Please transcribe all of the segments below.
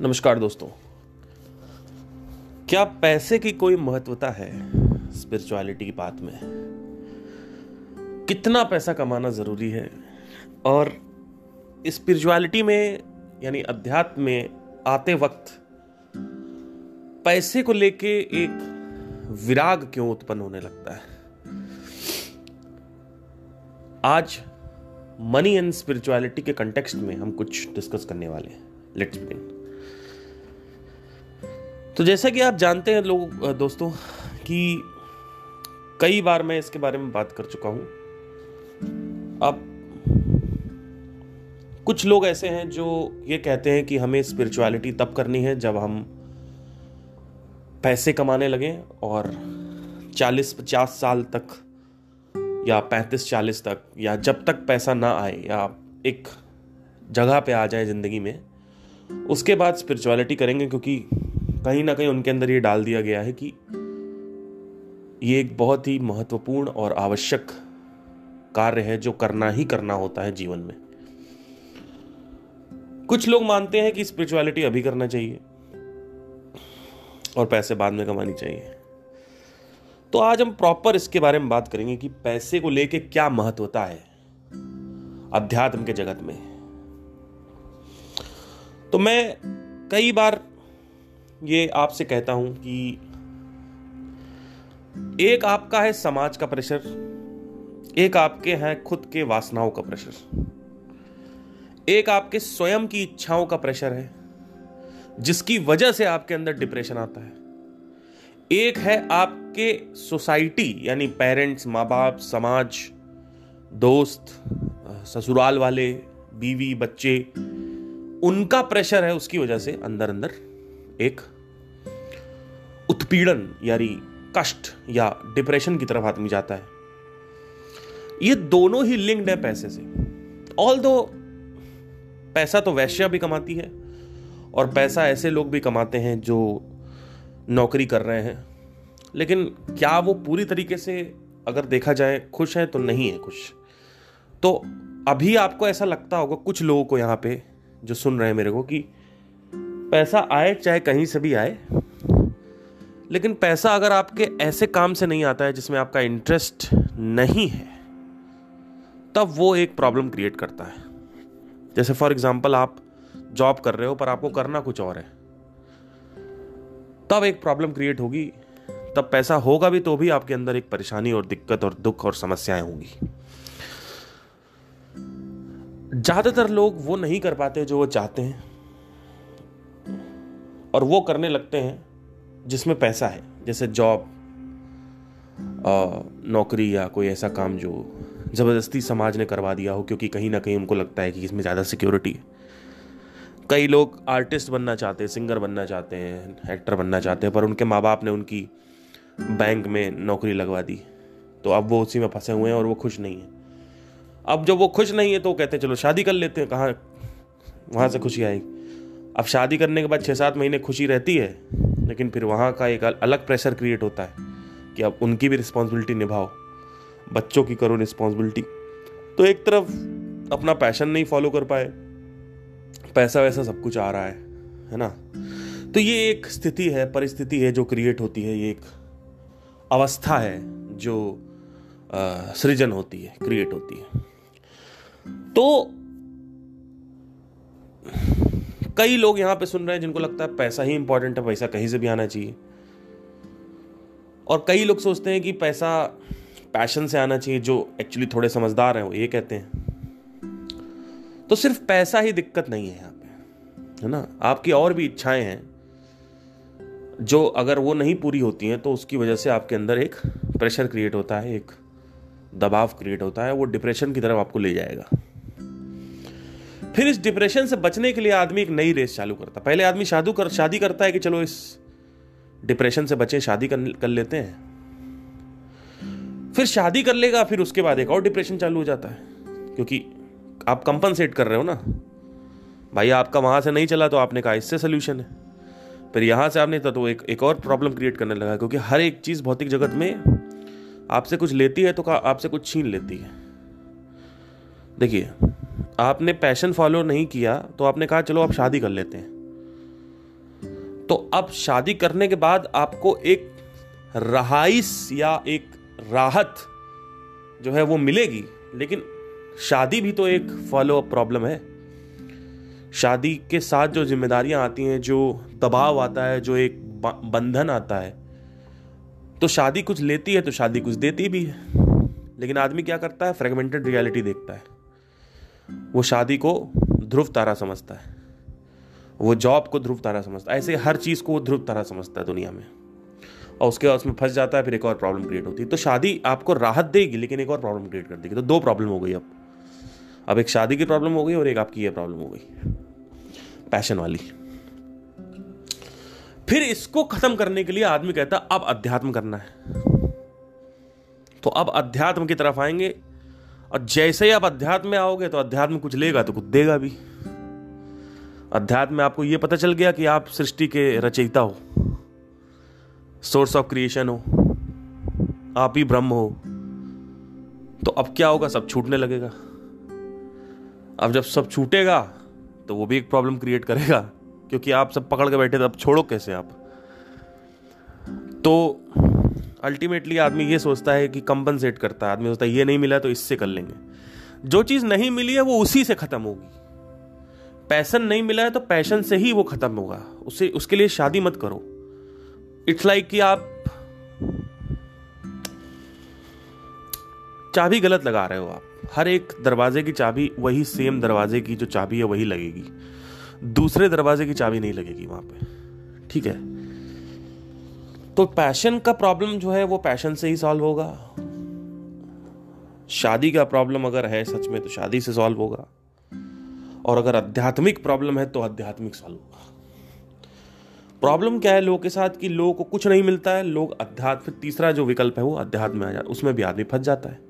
नमस्कार दोस्तों। क्या पैसे की कोई महत्वता है स्पिरिचुअलिटी की बात में? कितना पैसा कमाना ज़रूरी है? और स्पिरिचुअलिटी में, यानी अध्यात्म में आते वक्त, पैसे को लेके एक विराग क्यों उत्पन्न होने लगता है? आज मनी एंड स्पिरिचुअलिटी के कंटेक्स्ट में हम कुछ डिस्कस करने वाले हैं। लेट्स बिगिन तो जैसा कि आप जानते हैं लोग दोस्तों, कि कई बार मैं इसके बारे में बात कर चुका हूँ। अब कुछ लोग ऐसे हैं जो ये कहते हैं कि हमें स्पिरिचुअलिटी तब करनी है जब हम पैसे कमाने लगे और 40-50 साल तक या 35-40 तक या जब तक पैसा ना आए या एक जगह पे आ जाए ज़िंदगी में, उसके बाद स्पिरिचुअलिटी करेंगे क्योंकि कहीं ना कहीं उनके अंदर ये डाल दिया गया है कि ये एक बहुत ही महत्वपूर्ण और आवश्यक कार्य है जो करना ही करना होता है जीवन में। कुछ लोग मानते हैं कि स्पिरिचुअलिटी अभी करना चाहिए और पैसे बाद में कमानी चाहिए। तो आज हम प्रॉपर इसके बारे में बात करेंगे कि पैसे को लेके क्या महत्वता है अध्यात्म के जगत में। तो मैं कई बार ये आपसे कहता हूँ कि एक आपका है समाज का प्रेशर एक आपके हैं खुद के वासनाओं का प्रेशर एक आपके स्वयं की इच्छाओं का प्रेशर है, जिसकी वजह से आपके अंदर डिप्रेशन आता है। एक है आपके सोसाइटी यानी पेरेंट्स माँ बाप समाज, दोस्त, ससुराल वाले, बीवी, बच्चे, उनका प्रेशर है उसकी वजह से अंदर अंदर एक उत्पीड़न यानी कष्ट या डिप्रेशन की तरफ़ आदमी जाता है। ये दोनों ही लिंक्ड है पैसे से। ऑल दो पैसा तो वैश्या भी कमाती है और पैसा ऐसे लोग भी कमाते हैं जो नौकरी कर रहे हैं। लेकिन क्या वो पूरी तरीके से अगर देखा जाए खुश है तो नहीं है खुश। तो अभी आपको ऐसा लगता होगा कुछ लोगों को यहाँ पे जो सुन रहे हैं मेरे को कि पैसा आए, चाहे कहीं से भी आए, लेकिन पैसा अगर आपके ऐसे काम से नहीं आता है जिसमें आपका इंटरेस्ट नहीं है, तब वो एक प्रॉब्लम क्रिएट करता है। जैसे फॉर एग्ज़ाम्पल आप जॉब कर रहे हो, पर आपको करना कुछ और है। तब एक प्रॉब्लम क्रिएट होगी। तब पैसा होगा भी तो भी आपके अंदर एक परेशानी और दिक्कत और दुख और समस्याएँ होंगी। ज़्यादातर लोग वो नहीं कर पाते जो वो चाहते हैं। और वो करने लगते हैं जिसमें पैसा है, जैसे जॉब नौकरी या कोई ऐसा काम जो ज़बरदस्ती समाज ने करवा दिया हो, क्योंकि कहीं ना कहीं उनको लगता है कि इसमें ज़्यादा सिक्योरिटी है। कई लोग आर्टिस्ट बनना चाहते हैं सिंगर बनना चाहते हैं एक्टर बनना चाहते हैं, पर उनके माँ बाप ने उनकी बैंक में नौकरी लगवा दी। तो अब वो उसी में फंसे हुए हैं और वो खुश नहीं है। अब जब वो खुश नहीं है तो कहते हैं, चलो शादी कर लेते हैं, कहाँ वहाँ से खुशी आएगी। अब शादी करने के बाद छः सात महीने खुशी रहती है, लेकिन फिर वहाँ का एक अलग प्रेशर क्रिएट होता है कि अब उनकी भी रिस्पॉन्सिबिलिटी निभाओ, बच्चों की करो रिस्पॉन्सिबिलिटी तो एक तरफ़ अपना पैशन नहीं फॉलो कर पाए, पैसा वैसा सब कुछ आ रहा है है ना? तो ये एक स्थिति है, परिस्थिति है जो क्रिएट होती है, ये एक अवस्था है जो सृजन होती है क्रिएट होती है। तो कई लोग यहाँ पे सुन रहे हैं जिनको लगता है पैसा ही इंपॉर्टेंट है, पैसा कहीं से भी आना चाहिए। और कई लोग सोचते हैं कि पैसा पैशन से आना चाहिए, जो एक्चुअली थोड़े समझदार हैं, वो ये कहते हैं। तो सिर्फ़ पैसा ही दिक्कत नहीं है यहाँ पे, है ना? आपकी और भी इच्छाएँ हैं, जो अगर वो नहीं पूरी होती हैं तो उसकी वजह से आपके अंदर एक प्रेशर क्रिएट होता है, एक दबाव क्रिएट होता है, वो डिप्रेशन की तरफ़ आपको ले जाएगा। फिर इस डिप्रेशन से बचने के लिए आदमी एक नई रेस चालू करता पहले आदमी शादू कर शादी करता है कि चलो इस डिप्रेशन से बचे शादी कर, कर लेते हैं। फिर शादी कर लेगा फिर उसके बाद एक और डिप्रेशन चालू हो जाता है। क्योंकि आप कंपनसेट कर रहे हो ना। भाई आपका वहाँ से नहीं चला तो आपने कहा इससे सोल्यूशन है। फिर यहाँ से आपने तो एक एक और प्रॉब्लम क्रिएट करने लगा क्योंकि हर एक चीज़ भौतिक जगत में आपसे कुछ लेती है तो आपसे कुछ छीन लेती है। देखिए, आपने पैशन फॉलो नहीं किया तो आपने कहा, चलो, आप शादी कर लेते हैं। तो अब शादी करने के बाद आपको एक रहाइश या एक राहत जो है वो मिलेगी, लेकिन शादी भी तो एक फॉलो अप प्रॉब्लम है। शादी के साथ जो जिम्मेदारियाँ आती हैं, जो दबाव आता है, जो एक बंधन आता है तो शादी कुछ लेती है तो शादी कुछ देती भी है। लेकिन आदमी क्या करता है? फ्रेगमेंटेड रियलिटी देखता है। वो शादी को ध्रुव तारा समझता है। वो जॉब को ध्रुव तारा समझता है। ऐसे हर चीज़ को वो ध्रुव तारा समझता है दुनिया में। और उसके बाद उसमें फंस जाता है, फिर एक और प्रॉब्लम क्रिएट होती है। तो शादी आपको राहत देगी, लेकिन एक और प्रॉब्लम क्रिएट कर देगी। तो दो प्रॉब्लम हो गई अब। अब एक शादी की प्रॉब्लम हो गई और एक आपकी ये प्रॉब्लम हो गई। पैशन वाली। फिर इसको खत्म करने के लिए आदमी कहता अब अध्यात्म करना है। तो अब अध्यात्म की तरफ़ आएँगे और जैसे ही आप अध्यात्म में आओगे तो अध्यात्म कुछ लेगा तो कुछ देगा भी। अध्यात्म में आपको यह पता चल गया कि आप सृष्टि के रचयिता हो। सोर्स ऑफ़ क्रिएशन हो। आप ही ब्रह्म हो। तो अब क्या होगा? सब छूटने लगेगा। अब जब सब छूटेगा तो वो भी एक प्रॉब्लम क्रिएट करेगा। क्योंकि आप सब पकड़ के बैठे तो अब छोड़ो कैसे आप? तो अल्टीमेटली आदमी ये सोचता है कि कंपनसेट करता है। आदमी सोचता है, ये नहीं मिला तो इससे कर लेंगे। जो चीज़ नहीं मिली है, वो उसी से खत्म होगी। पैसन नहीं मिला है तो पैशन से ही वो खत्म होगा। उसे, उसके लिए शादी मत करो। इट्स लाइक like कि आप चाबी गलत लगा रहे हो आप। हर एक दरवाजे की चाबी, वही सेम दरवाजे की जो चाबी है, वही लगेगी। दूसरे दरवाजे की चाबी नहीं लगेगी वहाँ पे। ठीक है? तो पैशन का प्रॉब्लम जो है, वो पैशन से ही सॉल्व होगा। शादी का प्रॉब्लम अगर है सच में तो शादी से सॉल्व होगा। और अगर आध्यात्मिक प्रॉब्लम है तो आध्यात्मिक सॉल्व होगा। प्रॉब्लम क्या है लोगों के साथ? कि लोगों को कुछ नहीं मिलता है, लोग अध्यात्म तीसरा जो विकल्प है, वो अध्यात्म आ जाता उसमें भी आदमी फंस जाता है।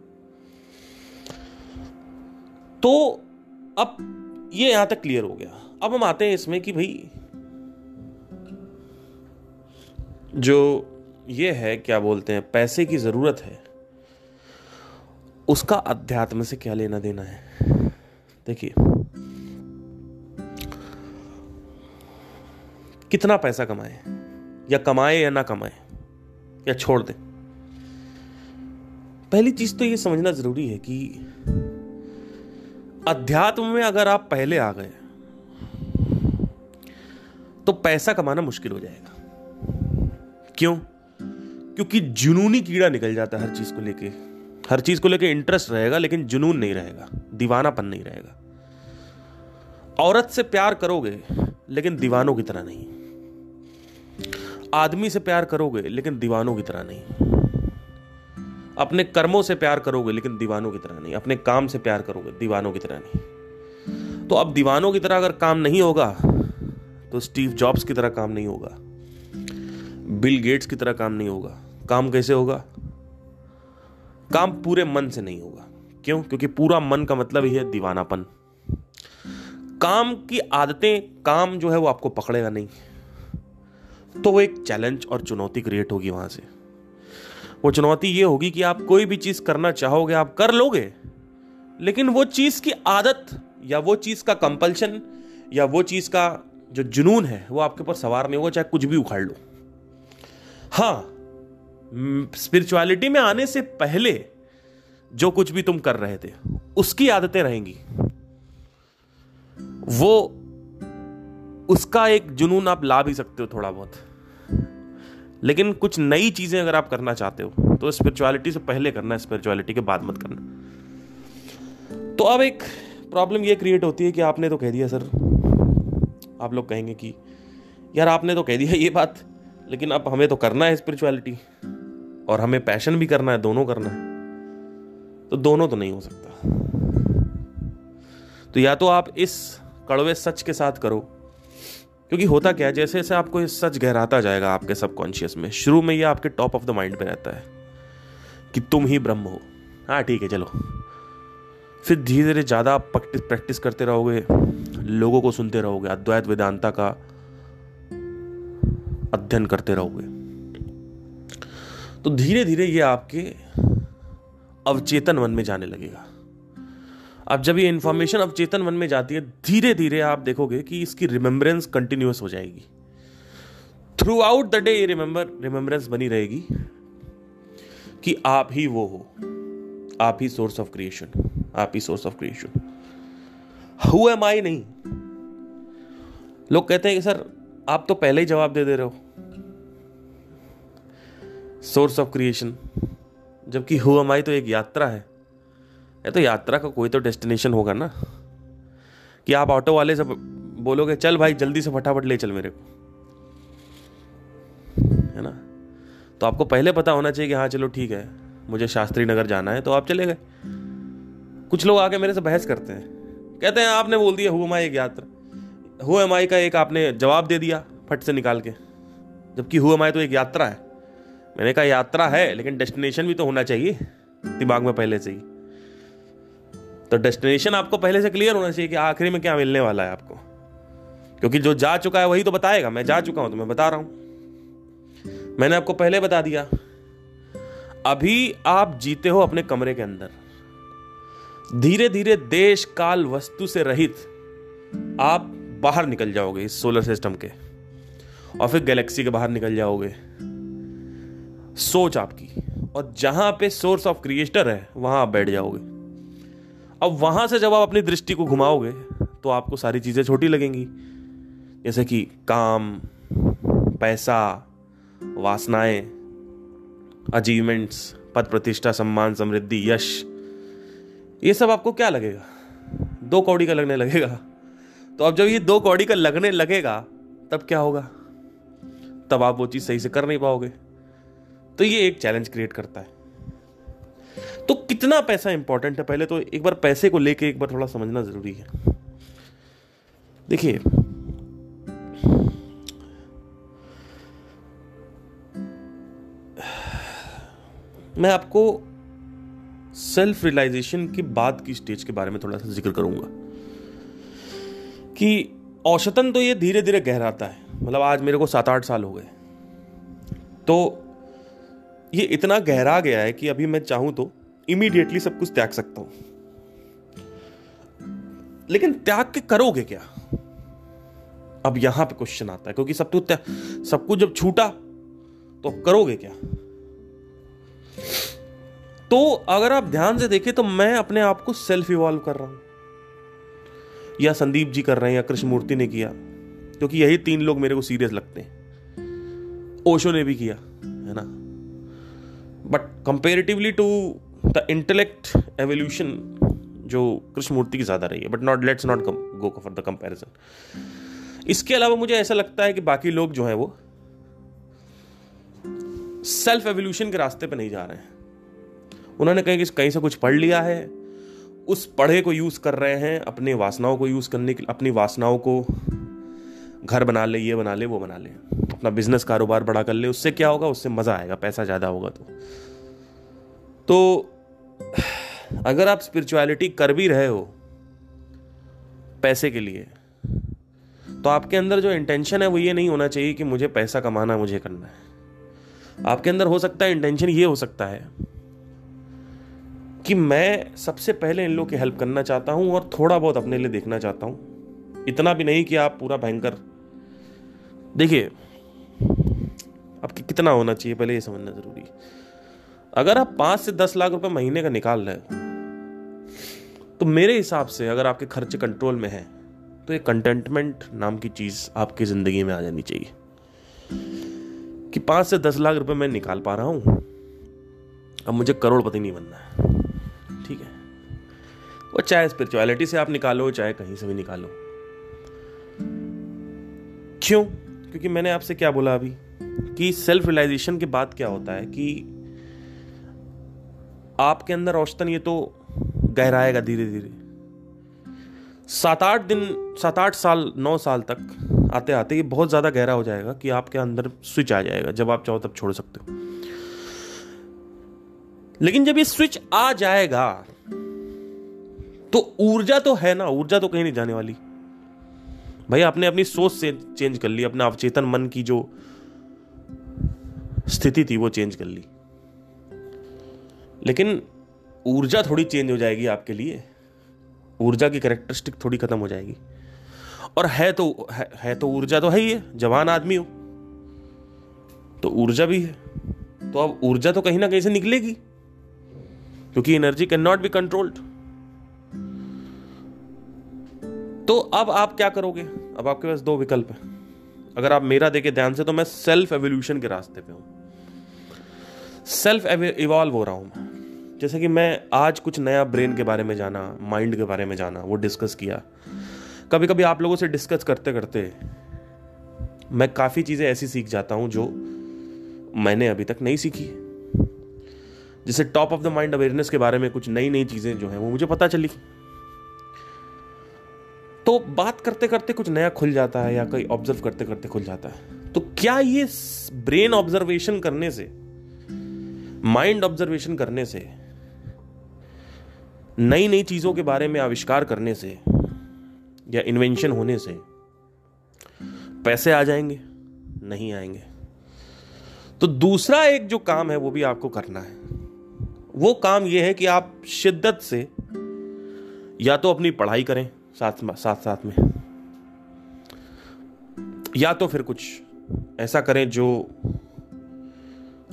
तो अब ये यहाँ तक क्लियर हो गया। अब हम आते हैं इसमें कि भाई जो ये है, क्या बोलते हैं, पैसे की ज़रूरत है, उसका अध्यात्म से क्या लेना देना है? देखिए, कितना पैसा कमाए, या कमाए या ना कमाए, या छोड़ दे। पहली चीज़ तो ये समझना ज़रूरी है कि अध्यात्म में अगर आप पहले आ गए तो पैसा कमाना मुश्किल हो जाएगा। क्यों? क्योंकि जुनूनी कीड़ा निकल जाता है हर चीज़ को लेके। हर चीज़ को लेके इंटरेस्ट रहेगा, लेकिन जुनून नहीं रहेगा। दीवानापन नहीं रहेगा। औरत से प्यार करोगे, लेकिन दीवानों की तरह नहीं। आदमी से प्यार करोगे, लेकिन दीवानों की तरह नहीं। अपने कर्मों से प्यार करोगे, लेकिन दीवानों की तरह नहीं। अपने काम से प्यार करोगे, दीवानों की तरह नहीं। तो अब दीवानों की तरह अगर काम नहीं होगा तो स्टीव जॉब्स की तरह काम नहीं होगा। बिल गेट्स की तरह काम नहीं होगा। काम कैसे होगा? काम पूरे मन से नहीं होगा। क्यों? क्योंकि पूरा मन का मतलब ही है दीवानापन। काम की आदतें, काम जो है वो आपको पकड़ेगा नहीं। तो वो एक चैलेंज और चुनौती क्रिएट होगी वहाँ से। वो चुनौती ये होगी कि आप कोई भी चीज़ करना चाहोगे, आप कर लोगे, लेकिन वो चीज़ की आदत या वो चीज़ का कंपल्शन या वो चीज़ का जो जुनून है, वो आपके ऊपर सवार नहीं होगा, चाहे कुछ भी उखाड़ लो। हाँ स्पिरिचुअलिटी में आने से पहले जो कुछ भी तुम कर रहे थे, उसकी आदतें रहेंगी। वो, उसका एक जुनून आप ला भी सकते हो थोड़ा बहुत लेकिन कुछ नई चीज़ें अगर आप करना चाहते हो तो स्पिरिचुअलिटी से पहले करना स्पिरिचुअलिटी के बाद मत करना। तो अब एक प्रॉब्लम ये क्रिएट होती है कि आपने तो कह दिया, सर, आप लोग कहेंगे कि, यार, आपने तो कह दिया ये बात। लेकिन अब हमें तो करना है स्पिरिचुअलिटी और हमें पैशन भी करना है, दोनों करना है। तो दोनों तो नहीं हो सकता। तो या तो आप इस कड़वे सच के साथ करो, क्योंकि होता क्या है, जैसे जैसे आपको ये सच गहराता जाएगा आपके सबकॉन्शियस में, शुरू में ये आपके टॉप ऑफ़ द माइंड पे रहता है कि तुम ही ब्रह्म हो। हाँ ठीक है, चलो। फिर धीरे धीरे ज़्यादा आप प्रैक्टिस करते रहोगे, लोगों को सुनते रहोगे, अद्वैत वेदांता का अध्ययन करते रहोगे। तो धीरे धीरे ये आपके अवचेतन मन में जाने लगेगा। अब जब ये इंफॉर्मेशन अवचेतन मन में जाती है धीरे धीरे आप देखोगे कि इसकी रिमेम्बरेंस कंटिन्यूस हो जाएगी। थ्रू आउट द डे ये रिमेंबर रिमेम्बरेंस बनी रहेगी कि आप ही वो हो। आप ही सोर्स ऑफ़ क्रिएशन आप ही source of creation who am I नहीं? लोग कहते हैं कि, सर आप तो पहले ही जवाब दे दे रहे हो। सोर्स ऑफ़ क्रिएशन जबकि हु आई तो एक यात्रा है। ये तो यात्रा का कोई तो डेस्टिनेशन होगा ना। कि आप ऑटो वाले से बोलोगे, चल भाई, जल्दी से फटाफट ले चल मेरे को। है ना? तो आपको पहले पता होना चाहिए कि हाँ चलो ठीक है, मुझे शास्त्री नगर जाना है तो आप चले गए। कुछ लोग आके मेरे से बहस करते हैं। कहते हैं, आपने बोल दिया हुआ एक यात्रा। हु एम आई का एक आपने जवाब दे दिया फट से निकाल के। जबकि हु एम आई तो एक यात्रा है। मैंने कहा यात्रा है, लेकिन डेस्टिनेशन भी तो होना चाहिए, दिमाग में पहले से ही। तो डेस्टिनेशन आपको पहले से क्लियर होना चाहिए कि आखिरी में क्या मिलने वाला है आपको। क्योंकि जो जा चुका है वही तो बताएगा। मैं जा चुका हूँ तो मैं बता रहा हूँ। मैंने आपको पहले बता दिया, अभी आप जीते हो अपने कमरे के अंदर। धीरे धीरे देश काल वस्तु से रहित आप बाहर निकल जाओगे, इस सोलर सिस्टम के। और फिर गैलेक्सी के बाहर निकल जाओगे। सोच आपकी। और जहाँ पे सोर्स ऑफ़ क्रिएटर है, वहाँ आप बैठ जाओगे। अब वहाँ से जब आप अपनी दृष्टि को घुमाओगे तो आपको सारी चीज़ें छोटी लगेंगी। जैसे कि काम, पैसा, वासनाएँ अचीवमेंट्स पद प्रतिष्ठा, सम्मान, समृद्धि, यश। ये सब आपको क्या लगेगा? दो कौड़ी का लगने लगेगा। तो अब जब ये दो कौड़ी का लगने लगेगा, तब क्या होगा? तब आप वो चीज़ सही से कर नहीं पाओगे। तो ये एक चैलेंज क्रिएट करता है। तो कितना पैसा इंपॉर्टेंट है? पहले तो एक बार पैसे को लेके एक बार थोड़ा समझना ज़रूरी है। देखिए, मैं आपको सेल्फ रियलाइजेशन के बाद की स्टेज के बारे में थोड़ा सा ज़िक्र करूँगा। कि औसतन तो ये धीरे धीरे गहराता है। मतलब आज मेरे को सात आठ साल हो गए। तो ये इतना गहरा गया है कि अभी मैं चाहूँ तो इमीडिएटली सब कुछ त्याग सकता हूँ। लेकिन त्याग के करोगे क्या? अब यहाँ पे क्वेश्चन आता है, क्योंकि सब तो सब कुछ जब छूटा तो करोगे क्या? तो अगर आप ध्यान से देखें तो मैं अपने आप को सेल्फ इवॉल्व कर रहा हूँ। या संदीप जी कर रहे हैं या कृष्णमूर्ति ने किया, क्योंकि यही तीन लोग मेरे को सीरियस लगते हैं। ओशो ने भी किया, है ना? But comparatively to the intellect evolution जो कृष्णमूर्ति की ज़्यादा रही है but not let's not go for the comparison इसके अलावा मुझे ऐसा लगता है कि बाकी लोग जो हैं वो सेल्फ एवोल्यूशन के रास्ते पे नहीं जा रहे हैं। उन्होंने कहीं कहीं से कुछ पढ़ लिया है उस पढ़े को यूज़ कर रहे हैं, अपने वासनाओं को यूज़ करने के, अपनी वासनाओं को घर बना ले, ये बना ले, वो बना ले। अपना बिज़नेस कारोबार बड़ा कर ले, उससे क्या होगा? उससे मज़ा आएगा, पैसा ज़्यादा होगा तो। तो अगर आप स्पिरिचुअलिटी कर भी रहे हो, पैसे के लिए तो आपके अंदर जो इंटेंशन है वो ये नहीं होना चाहिए कि मुझे पैसा कमाना, मुझे करना है। आपके अंदर हो सकता है इंटेंशन ये हो सकता है कि मैं सबसे पहले इन लोग की हेल्प करना चाहता हूँ और थोड़ा बहुत अपने लिए देखना चाहता हूँ। इतना भी नहीं कि आप पूरा भयंकर देखिए, आपकी कितना होना चाहिए पहले ये समझना ज़रूरी अगर आप पाँच से दस लाख रुपए महीने का निकाल रहे तो मेरे हिसाब से अगर आपके खर्चे कंट्रोल में है तो एक कंटेंटमेंट नाम की चीज़ आपकी ज़िंदगी में आ जानी चाहिए। कि पाँच से दस लाख रुपए मैं निकाल पा रहा हूँ, अब मुझे करोड़पति नहीं बनना है। ठीक है। वो चाहे स्पिरिचुअलिटी से आप निकालो, चाहे कहीं से भी निकालो। क्यों? क्योंकि मैंने आपसे क्या बोला अभी? कि सेल्फ रियलाइजेशन के बाद क्या होता है कि आपके अंदर औसतन ये तो गहराएगा धीरे धीरे सात आठ दिन सात आठ साल, नौ साल तक आते आते ये बहुत ज़्यादा गहरा हो जाएगा कि आपके अंदर स्विच आ जाएगा, जब आप चाहो तब छोड़ सकते हो। लेकिन जब ये स्विच आ जाएगा तो ऊर्जा तो है ना ऊर्जा तो कहीं नहीं जाने वाली। भाई आपने अपनी सोच से चेंज कर ली अपने अवचेतन मन की जो स्थिति थी वो चेंज कर ली। लेकिन ऊर्जा थोड़ी चेंज हो जाएगी आपके लिए। ऊर्जा की करेक्टरिस्टिक थोड़ी खत्म हो जाएगी। और है तो है, है तो ऊर्जा तो है ही है जवान आदमी हो तो ऊर्जा भी है। तो अब ऊर्जा तो कहीं ना कहीं से निकलेगी। क्योंकि energy can not be controlled तो अब आप क्या करोगे? अब आपके पास दो विकल्प है। अगर आप मेरा देखे ध्यान से तो मैं सेल्फ एवोल्यूशन के रास्ते पे हूँ। सेल्फ इवॉल्व हो रहा हूँ मैं। जैसे कि मैं आज कुछ नया ब्रेन के बारे में जाना माइंड के बारे में जाना, वो डिस्कस किया। कभी कभी आप लोगों से डिस्कस करते करते मैं काफ़ी चीज़ें ऐसी सीख जाता हूँ जो मैंने अभी तक नहीं सीखी जैसे top of the mind awareness के बारे में कुछ नई नई चीज़ें जो है, वो मुझे पता चली। तो बात करते करते कुछ नया खुल जाता है या कोई ऑब्ज़र्व करते करते खुल जाता है। तो क्या ये ब्रेन ऑब्जर्वेशन करने से माइंड ऑब्जर्वेशन करने से नई नई चीज़ों के बारे में आविष्कार करने से या इन्वेंशन होने से पैसे आ जाएँगे? नहीं आएँगे। तो दूसरा एक जो काम है, वो भी आपको करना है। वो काम यह है कि आप शिद्दत से या तो अपनी पढ़ाई करें साथ साथ साथ में। या तो फिर कुछ ऐसा करें जो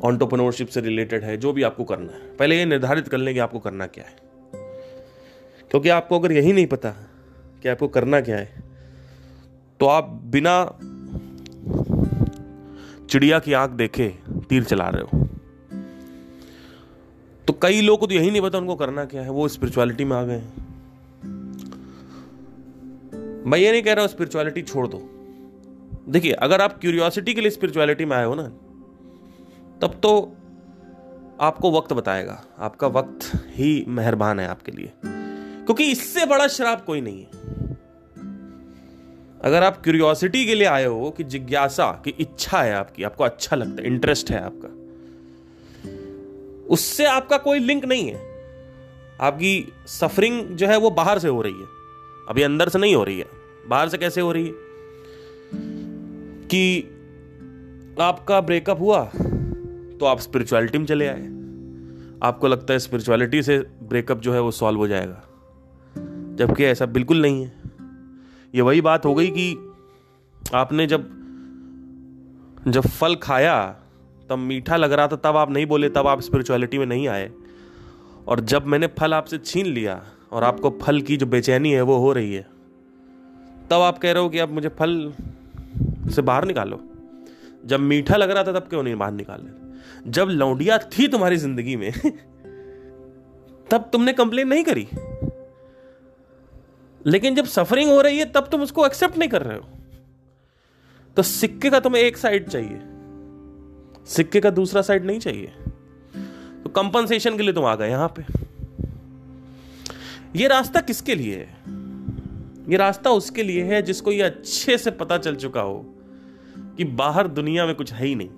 ऑन्टोप्रनोरशिप से रिलेटेड है, जो भी आपको करना है। पहले ये निर्धारित कर लें कि आपको करना क्या है। क्योंकि आपको अगर यही नहीं पता कि आपको करना क्या है तो आप बिना चिड़िया की आँख देखे तीर चला रहे हो। तो कई लोग को तो यही नहीं पता उनको करना क्या है, वो स्पिरिचुअलिटी में आ गए मैं ये नहीं कह रहा हूँ स्पिरिचुअलिटी छोड़ दो। देखिए, अगर आप क्यूरियोसिटी के लिए स्पिरिचुअलिटी में आए हो ना, तब तो आपको वक्त बताएगा। आपका वक्त ही मेहरबान है आपके लिए। क्योंकि इससे बड़ा श्राप कोई नहीं है। अगर आप क्यूरियोसिटी के लिए आए हो कि जिज्ञासा, की इच्छा है आपकी, आपको अच्छा लगता है इंटरेस्ट है आपका उससे आपका कोई लिंक नहीं है। आपकी सफरिंग जो है वो बाहर से हो रही है। अभी अंदर से नहीं हो रही है। बाहर से कैसे हो रही है? कि आपका ब्रेकअप हुआ तो आप स्पिरिचुअलिटी में चले आए। आपको लगता है स्पिरिचुअलिटी से ब्रेकअप जो है वो सॉल्व हो जाएगा। जबकि ऐसा बिल्कुल नहीं है। ये वही बात हो गई कि आपने जब जब फल खाया तब मीठा लग रहा था, तब आप नहीं बोले, तब आप स्पिरिचुअलिटी में नहीं आए। और जब मैंने फल आपसे छीन लिया, और आपको फल की जो बेचैनी है, वो हो रही है, तब आप कह रहे हो कि आप मुझे फल से बाहर निकालो। जब मीठा लग रहा था, तब क्यों नहीं बाहर निकाले? जब लौंडिया थी तुम्हारी ज़िंदगी में, तब तुमने कंप्लेन नहीं करी। लेकिन जब सफरिंग हो रही है, तब तुम उसको एक्सेप्ट नहीं कर रहे हो। तो सिक्के का तुम्हें एक साइड चाहिए। सिक्के का दूसरा साइड नहीं चाहिए। तो कंपनसेशन के लिए तुम आ गए यहाँ पे। ये रास्ता किसके लिए है? ये रास्ता उसके लिए है जिसको ये अच्छे से पता चल चुका हो कि बाहर दुनिया में कुछ है ही नहीं।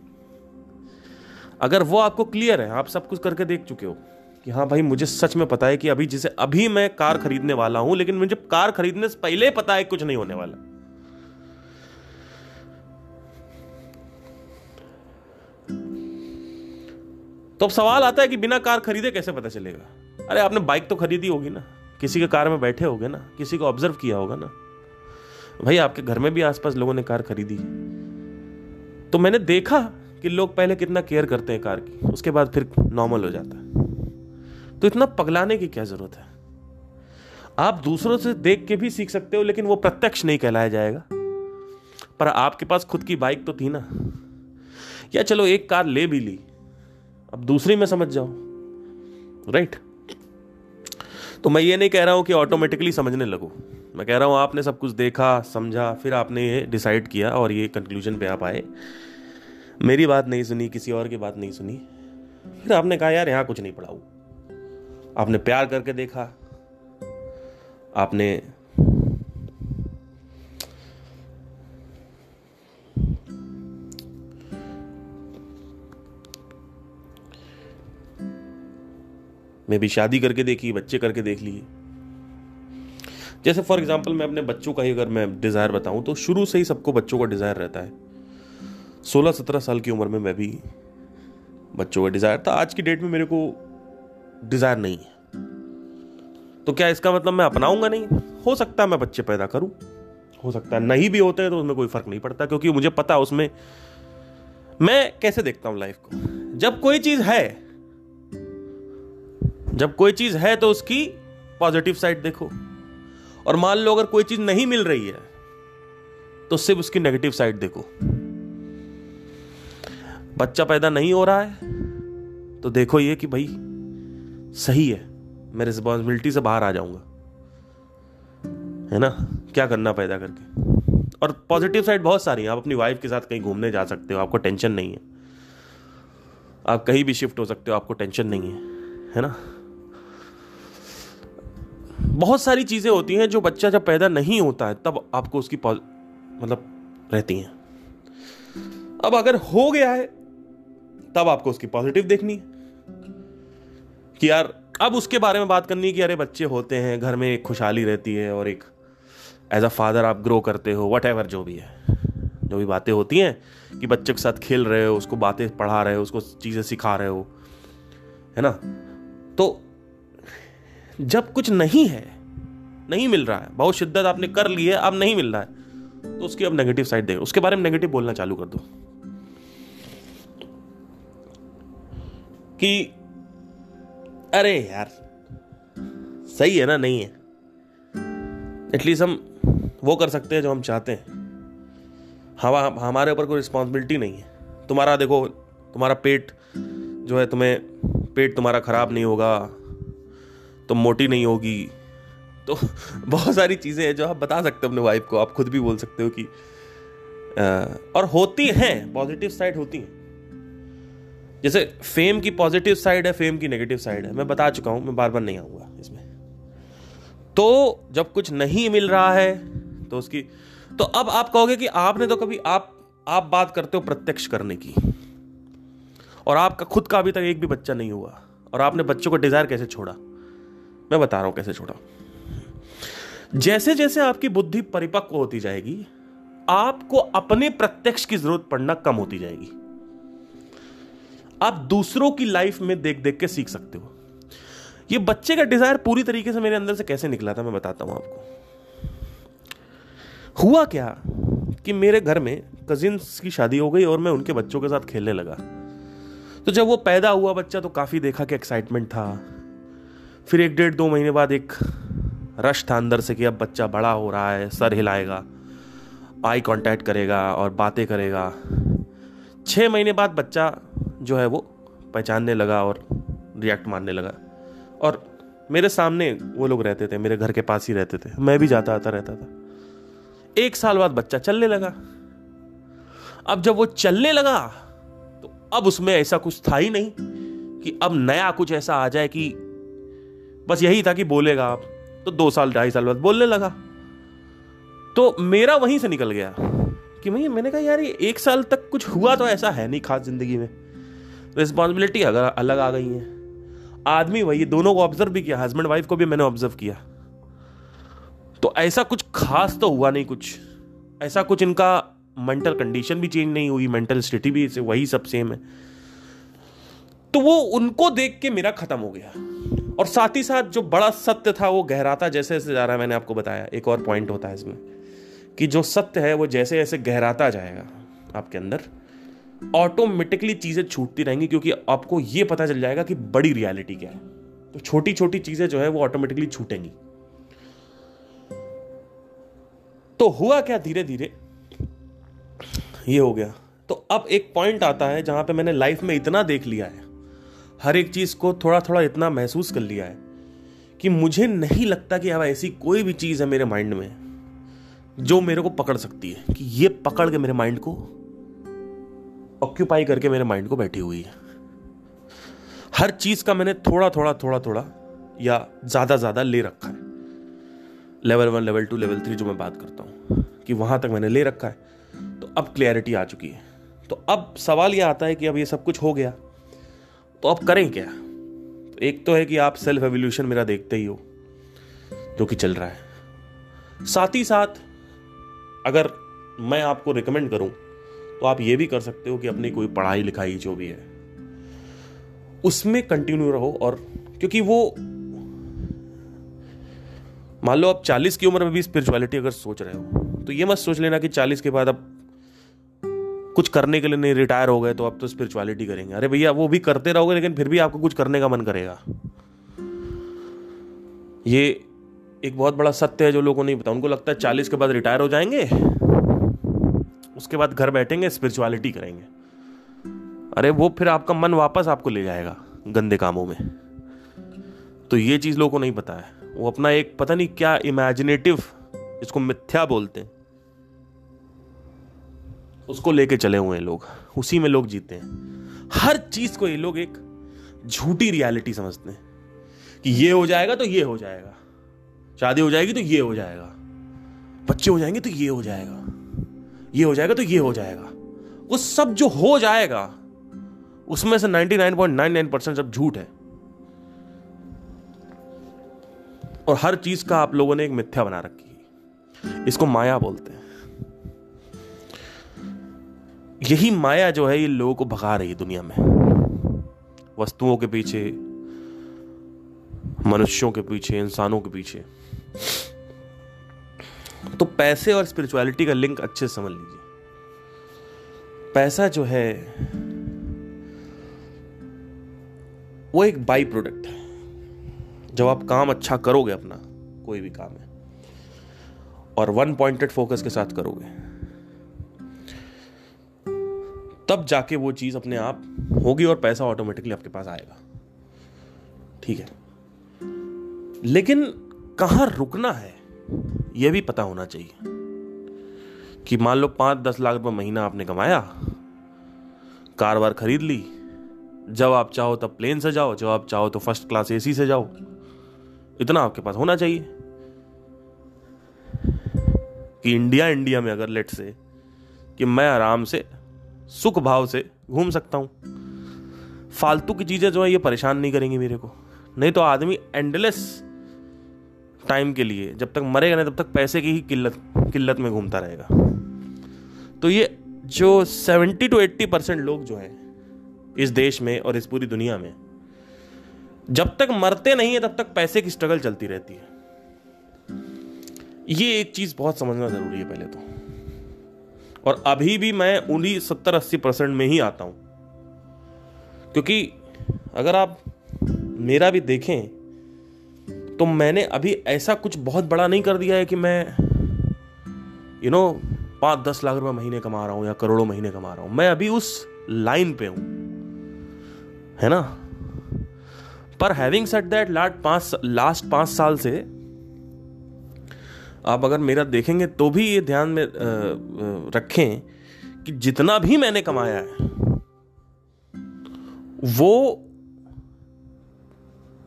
अगर वो आपको क्लियर है, आप सब कुछ करके देख चुके हो कि हाँ भाई, मुझे सच में पता है कि अभी जिसे, अभी मैं कार खरीदने वाला हूँ, लेकिन मुझे कार खरीदने से पहले पता है कुछ नहीं होने वाला। तो अब सवाल आता है कि बिना कार खरीदे कैसे पता चलेगा? अरे, आपने बाइक तो खरीदी होगी ना। किसी के कार में बैठे होगे ना, किसी को ऑब्ज़र्व किया होगा ना। भाई, आपके घर में भी आसपास लोगों ने कार खरीदी तो मैंने देखा कि लोग पहले कितना केयर करते हैं कार की, उसके बाद फिर नॉर्मल हो जाता है। तो इतना पगलाने की क्या ज़रूरत है? आप दूसरों से देख के भी सीख सकते हो, लेकिन वो प्रत्यक्ष नहीं कहलाया जाएगा। पर आपके पास खुद की बाइक तो थी ना। या चलो एक कार ले भी ली अब दूसरी में समझ जाओ। राइट तो मैं ये नहीं कह रहा हूँ कि ऑटोमेटिकली समझने लगो। मैं कह रहा हूँ, आपने सब कुछ देखा, समझा, फिर आपने ये डिसाइड किया और ये कंक्लूजन पे आप आए। मेरी बात नहीं सुनी, किसी और की बात नहीं सुनी। फिर आपने कहा, यार, यहाँ कुछ नहीं पढ़ाऊ आपने प्यार करके देखा। आपने मैं भी शादी करके देखी, बच्चे करके देख लिए। जैसे फॉर एग्ज़ाम्पल मैं अपने बच्चों का ही अगर मैं डिज़ायर बताऊँ तो शुरू से ही सबको बच्चों का डिज़ायर रहता है। सोलह सत्रह साल की उम्र में मैं भी बच्चों का डिज़ायर था। आज की डेट में मेरे को डिज़ायर नहीं है। तो क्या इसका मतलब मैं अपनाऊँगा नहीं? हो सकता है मैं बच्चे पैदा करूँ। हो सकता है नहीं भी होते हैं तो उसमें कोई फ़र्क नहीं पड़ता, क्योंकि मुझे पता उसमें मैं कैसे देखता हूँ लाइफ को। जब कोई चीज़ है जब कोई चीज़ है तो उसकी पॉजिटिव साइड देखो। और मान लो अगर कोई चीज़ नहीं मिल रही है तो सिर्फ़ उसकी नेगेटिव साइड देखो। बच्चा पैदा नहीं हो रहा है तो देखो ये कि भाई, सही है, मैं रिस्पॉन्सिबिलिटी से बाहर आ जाऊँगा। है ना? क्या करना पैदा करके? और पॉजिटिव साइड बहुत सारी है, आप अपनी वाइफ के साथ कहीं घूमने जा सकते हो, आपको टेंशन नहीं है। आप कहीं भी शिफ्ट हो सकते हो, आपको टेंशन नहीं है है ना? बहुत सारी चीज़ें होती हैं जो बच्चा जब पैदा नहीं होता है, तब आपको उसकी मतलब रहती हैं। अब अगर हो गया है, तब आपको उसकी पॉजिटिव देखनी है। कि यार, अब उसके बारे में बात करनी है कि अरे बच्चे होते हैं, घर में एक खुशहाली रहती है और एक एज अ फादर आप ग्रो करते हो वट एवर जो भी है। जो भी बातें होती हैं कि बच्चे के साथ खेल रहे हो, उसको बातें पढ़ा रहे हो, उसको चीज़ें सिखा रहे हो, है ना? तो जब कुछ नहीं है, नहीं मिल रहा है, बहुत शिद्दत आपने कर ली है, अब नहीं मिल रहा है तो उसकी अब नेगेटिव साइड देखो। उसके बारे में नेगेटिव बोलना चालू कर दो। कि, अरे यार, सही है ना, नहीं है? एटलीस्ट हम वो कर सकते हैं जो हम चाहते हैं। हवा, हमारे ऊपर कोई रिस्पॉन्सिबिलिटी नहीं है। तुम्हारा देखो, तुम्हारा पेट जो है, तुम्हें, पेट तुम्हारा ख़राब नहीं होगा तुम मोटी नहीं होगी। तो बहुत सारी चीज़ें हैं जो आप बता सकते हो अपने वाइफ को, आप खुद भी बोल सकते हो कि और होती हैं पॉजिटिव साइड होती हैं। जैसे फेम की पॉजिटिव साइड है फेम की नेगेटिव साइड है। मैं बता चुका हूँ, मैं बार बार नहीं आऊँगा इसमें। तो जब कुछ नहीं मिल रहा है तो उसकी तो अब आप कहोगे कि आपने तो कभी आप आप बात करते हो प्रत्यक्ष करने की। और आपका, खुद का अभी तक एक भी बच्चा नहीं हुआ। और आपने बच्चों को डिज़ायर कैसे छोड़ा? मैं बता रहा हूँ कैसे छोड़ा जैसे जैसे आपकी बुद्धि परिपक्व होती जाएगी, आपको अपने प्रत्यक्ष की ज़रूरत पड़ना कम होती जाएगी। आप दूसरों की लाइफ में देख देख के सीख सकते हो। ये बच्चे का डिज़ायर पूरी तरीके से मेरे अंदर से कैसे निकला था मैं बताता हूँ आपको। हुआ क्या कि मेरे घर में कजिन्स की शादी हो गई और मैं उनके बच्चों के साथ खेलने लगा। तो जब वो पैदा हुआ बच्चा तो काफ़ी देखा कि एक्साइटमेंट था। फिर एक डेढ़ दो महीने बाद एक रश था अंदर से कि अब बच्चा बड़ा हो रहा है, सर हिलाएगा आई कांटेक्ट करेगा और बातें करेगा। छः महीने बाद बच्चा जो है वो पहचानने लगा और रिएक्ट मारने लगा। और मेरे सामने वो लोग रहते थे, मेरे घर के पास ही रहते थे। मैं भी जाता आता रहता था। एक साल बाद बच्चा चलने लगा। अब जब वो चलने लगा तो अब उसमें ऐसा कुछ था ही नहीं कि अब नया कुछ ऐसा आ जाए कि बस यही था कि बोलेगा आप। तो दो साल, ढाई साल बाद बोलने लगा। तो मेरा वहीं से निकल गया कि भैया, मैंने कहा, यार, ये एक साल तक कुछ हुआ तो ऐसा है नहीं खास ज़िंदगी में। रिस्पॉन्सिबिलिटी अगर अलग आ गई है। आदमी वही दोनों को ऑब्ज़र्व भी किया हस्बैंड वाइफ को भी मैंने ऑब्ज़र्व किया। तो ऐसा कुछ खास तो हुआ नहीं कुछ। ऐसा कुछ इनका मेंटल कंडीशन भी चेंज नहीं हुई मेंटल स्थिति भी वही सब सेम है। तो वो उनको देख के मेरा खत्म हो गया। और साथ ही साथ जो बड़ा सत्य था, वो गहराता जैसे जैसे जा रहा है, मैंने आपको बताया। एक और पॉइंट होता है इसमें, कि जो सत्य है, वो जैसे जैसे गहराता जाएगा आपके अंदर ऑटोमेटिकली चीज़ें छूटती रहेंगी, क्योंकि आपको ये पता चल जाएगा कि बड़ी रियलिटी क्या है। तो छोटी छोटी चीज़ें जो है, वो ऑटोमेटिकली छूटेंगी। तो हुआ क्या धीरे धीरे ये हो गया। तो अब एक पॉइंट आता है, जहाँ पे मैंने लाइफ में इतना देख लिया है हर एक चीज़ को थोड़ा थोड़ा इतना महसूस कर लिया है कि मुझे नहीं लगता कि अब ऐसी कोई भी चीज़ है मेरे माइंड में जो मेरे को पकड़ सकती है, कि ये पकड़ के मेरे माइंड को ऑक्यूपाई करके मेरे माइंड को बैठी हुई है। हर चीज़ का मैंने थोड़ा थोड़ा थोड़ा थोड़ा या ज़्यादा ज़्यादा ले रखा है। Level one level two level three जो मैं बात करता हूँ, कि वहाँ तक मैंने ले रखा है तो अब क्लैरिटी आ चुकी है। तो अब सवाल यह आता है कि अब ये सब कुछ हो गया तो अब करें क्या? तो एक तो है कि आप सेल्फ एवोल्यूशन मेरा देखते ही हो, जो कि चल रहा है। साथ ही साथ, अगर मैं आपको रिकमेंड करूँ तो आप ये भी कर सकते हो कि अपनी कोई पढ़ाई लिखाई जो भी है, उसमें कंटिन्यू रहो और क्योंकि वो, मान लो आप 40 की उम्र में भी स्पिरिचुअलिटी अगर सोच रहे हो तो ये मत सोच लेना कि 40 के बाद अब कुछ करने के लिए नहीं रिटायर हो गए तो अब तो स्पिरिचुअलिटी करेंगे। अरे भैया, वो भी करते रहोगे, लेकिन फिर भी आपको कुछ करने का मन करेगा। ये एक बहुत बड़ा सत्य है जो लोगों को नहीं पता उनको लगता है चालीस के बाद रिटायर हो जाएँगे, उसके बाद घर बैठेंगे स्पिरिचुअलिटी करेंगे। अरे वो फिर आपका मन वापस आपको ले जाएगा, गंदे कामों में। तो ये चीज़ लोगों को नहीं पता है। वो अपना एक पता नहीं क्या इमेजिनेटिव इसको मिथ्या बोलते हैं। उसको लेके चले हुए हैं लोग। उसी में लोग जीते हैं। हर चीज़ को ये लोग एक झूठी रियलिटी समझते हैं कि ये हो जाएगा तो ये हो जाएगा। शादी हो जाएगी तो ये हो जाएगा। बच्चे हो जाएँगे तो ये हो जाएगा। ये हो जाएगा तो ये हो जाएगा। वो सब जो हो जाएगा, उसमें से 99.99 परसेंट सब झूठ है। और हर चीज़ का आप लोगों ने एक मिथ्या बना रखी है। इसको माया बोलते हैं। यही माया जो है, ये लोगों को भगा रही है दुनिया में। वस्तुओं के पीछे, मनुष्यों के पीछे, इंसानों के पीछे। तो पैसे और स्पिरिचुअलिटी का लिंक अच्छे से समझ लीजिए। पैसा जो है, वो एक बाई प्रोडक्ट है। जब आप काम अच्छा करोगे अपना, कोई भी काम है, और वन पॉइंटेड फोकस के साथ करोगे तब जाके वो चीज़ अपने आप होगी और पैसा ऑटोमेटिकली आपके पास आएगा। ठीक है? लेकिन कहाँ रुकना है यह भी पता होना चाहिए कि मान लो पाँच दस लाख रुपए महीना आपने कमाया, कार वार खरीद ली, जब आप चाहो तब प्लेन से जाओ, जब आप चाहो तो फ़र्स्ट क्लास एसी से जाओ। इतना आपके पास होना चाहिए कि इंडिया इंडिया में अगर लेट से कि मैं आराम से सुख भाव से घूम सकता हूँ। फालतू की चीज़ें जो है, ये परेशान नहीं करेंगी मेरे को। नहीं तो आदमी एंडलेस टाइम के लिए, जब तक मरेगा नहीं, तब तक पैसे की ही किल्लत किल्लत में घूमता रहेगा। तो ये जो 70 टू 80 परसेंट लोग जो हैं, इस देश में और इस पूरी दुनिया में, जब तक मरते नहीं है, तब तक पैसे की स्ट्रगल चलती रहती है। ये एक चीज़ बहुत समझना ज़रूरी है पहले तो। और अभी भी मैं उन्हीं सत्तर अस्सी परसेंट में ही आता हूँ। क्योंकि अगर आप मेरा भी देखें तो मैंने अभी ऐसा कुछ बहुत बड़ा नहीं कर दिया है कि मैं यू नो पाँच दस लाख रुपए महीने कमा रहा हूँ या करोड़ों महीने कमा रहा हूँ। मैं अभी उस लाइन पे हूँ, है ना? पर हैविंग सेट दैट लास्ट पाँच लास्ट पाँच साल से आप अगर मेरा देखेंगे तो भी ये ध्यान में रखें कि जितना भी मैंने कमाया है, वो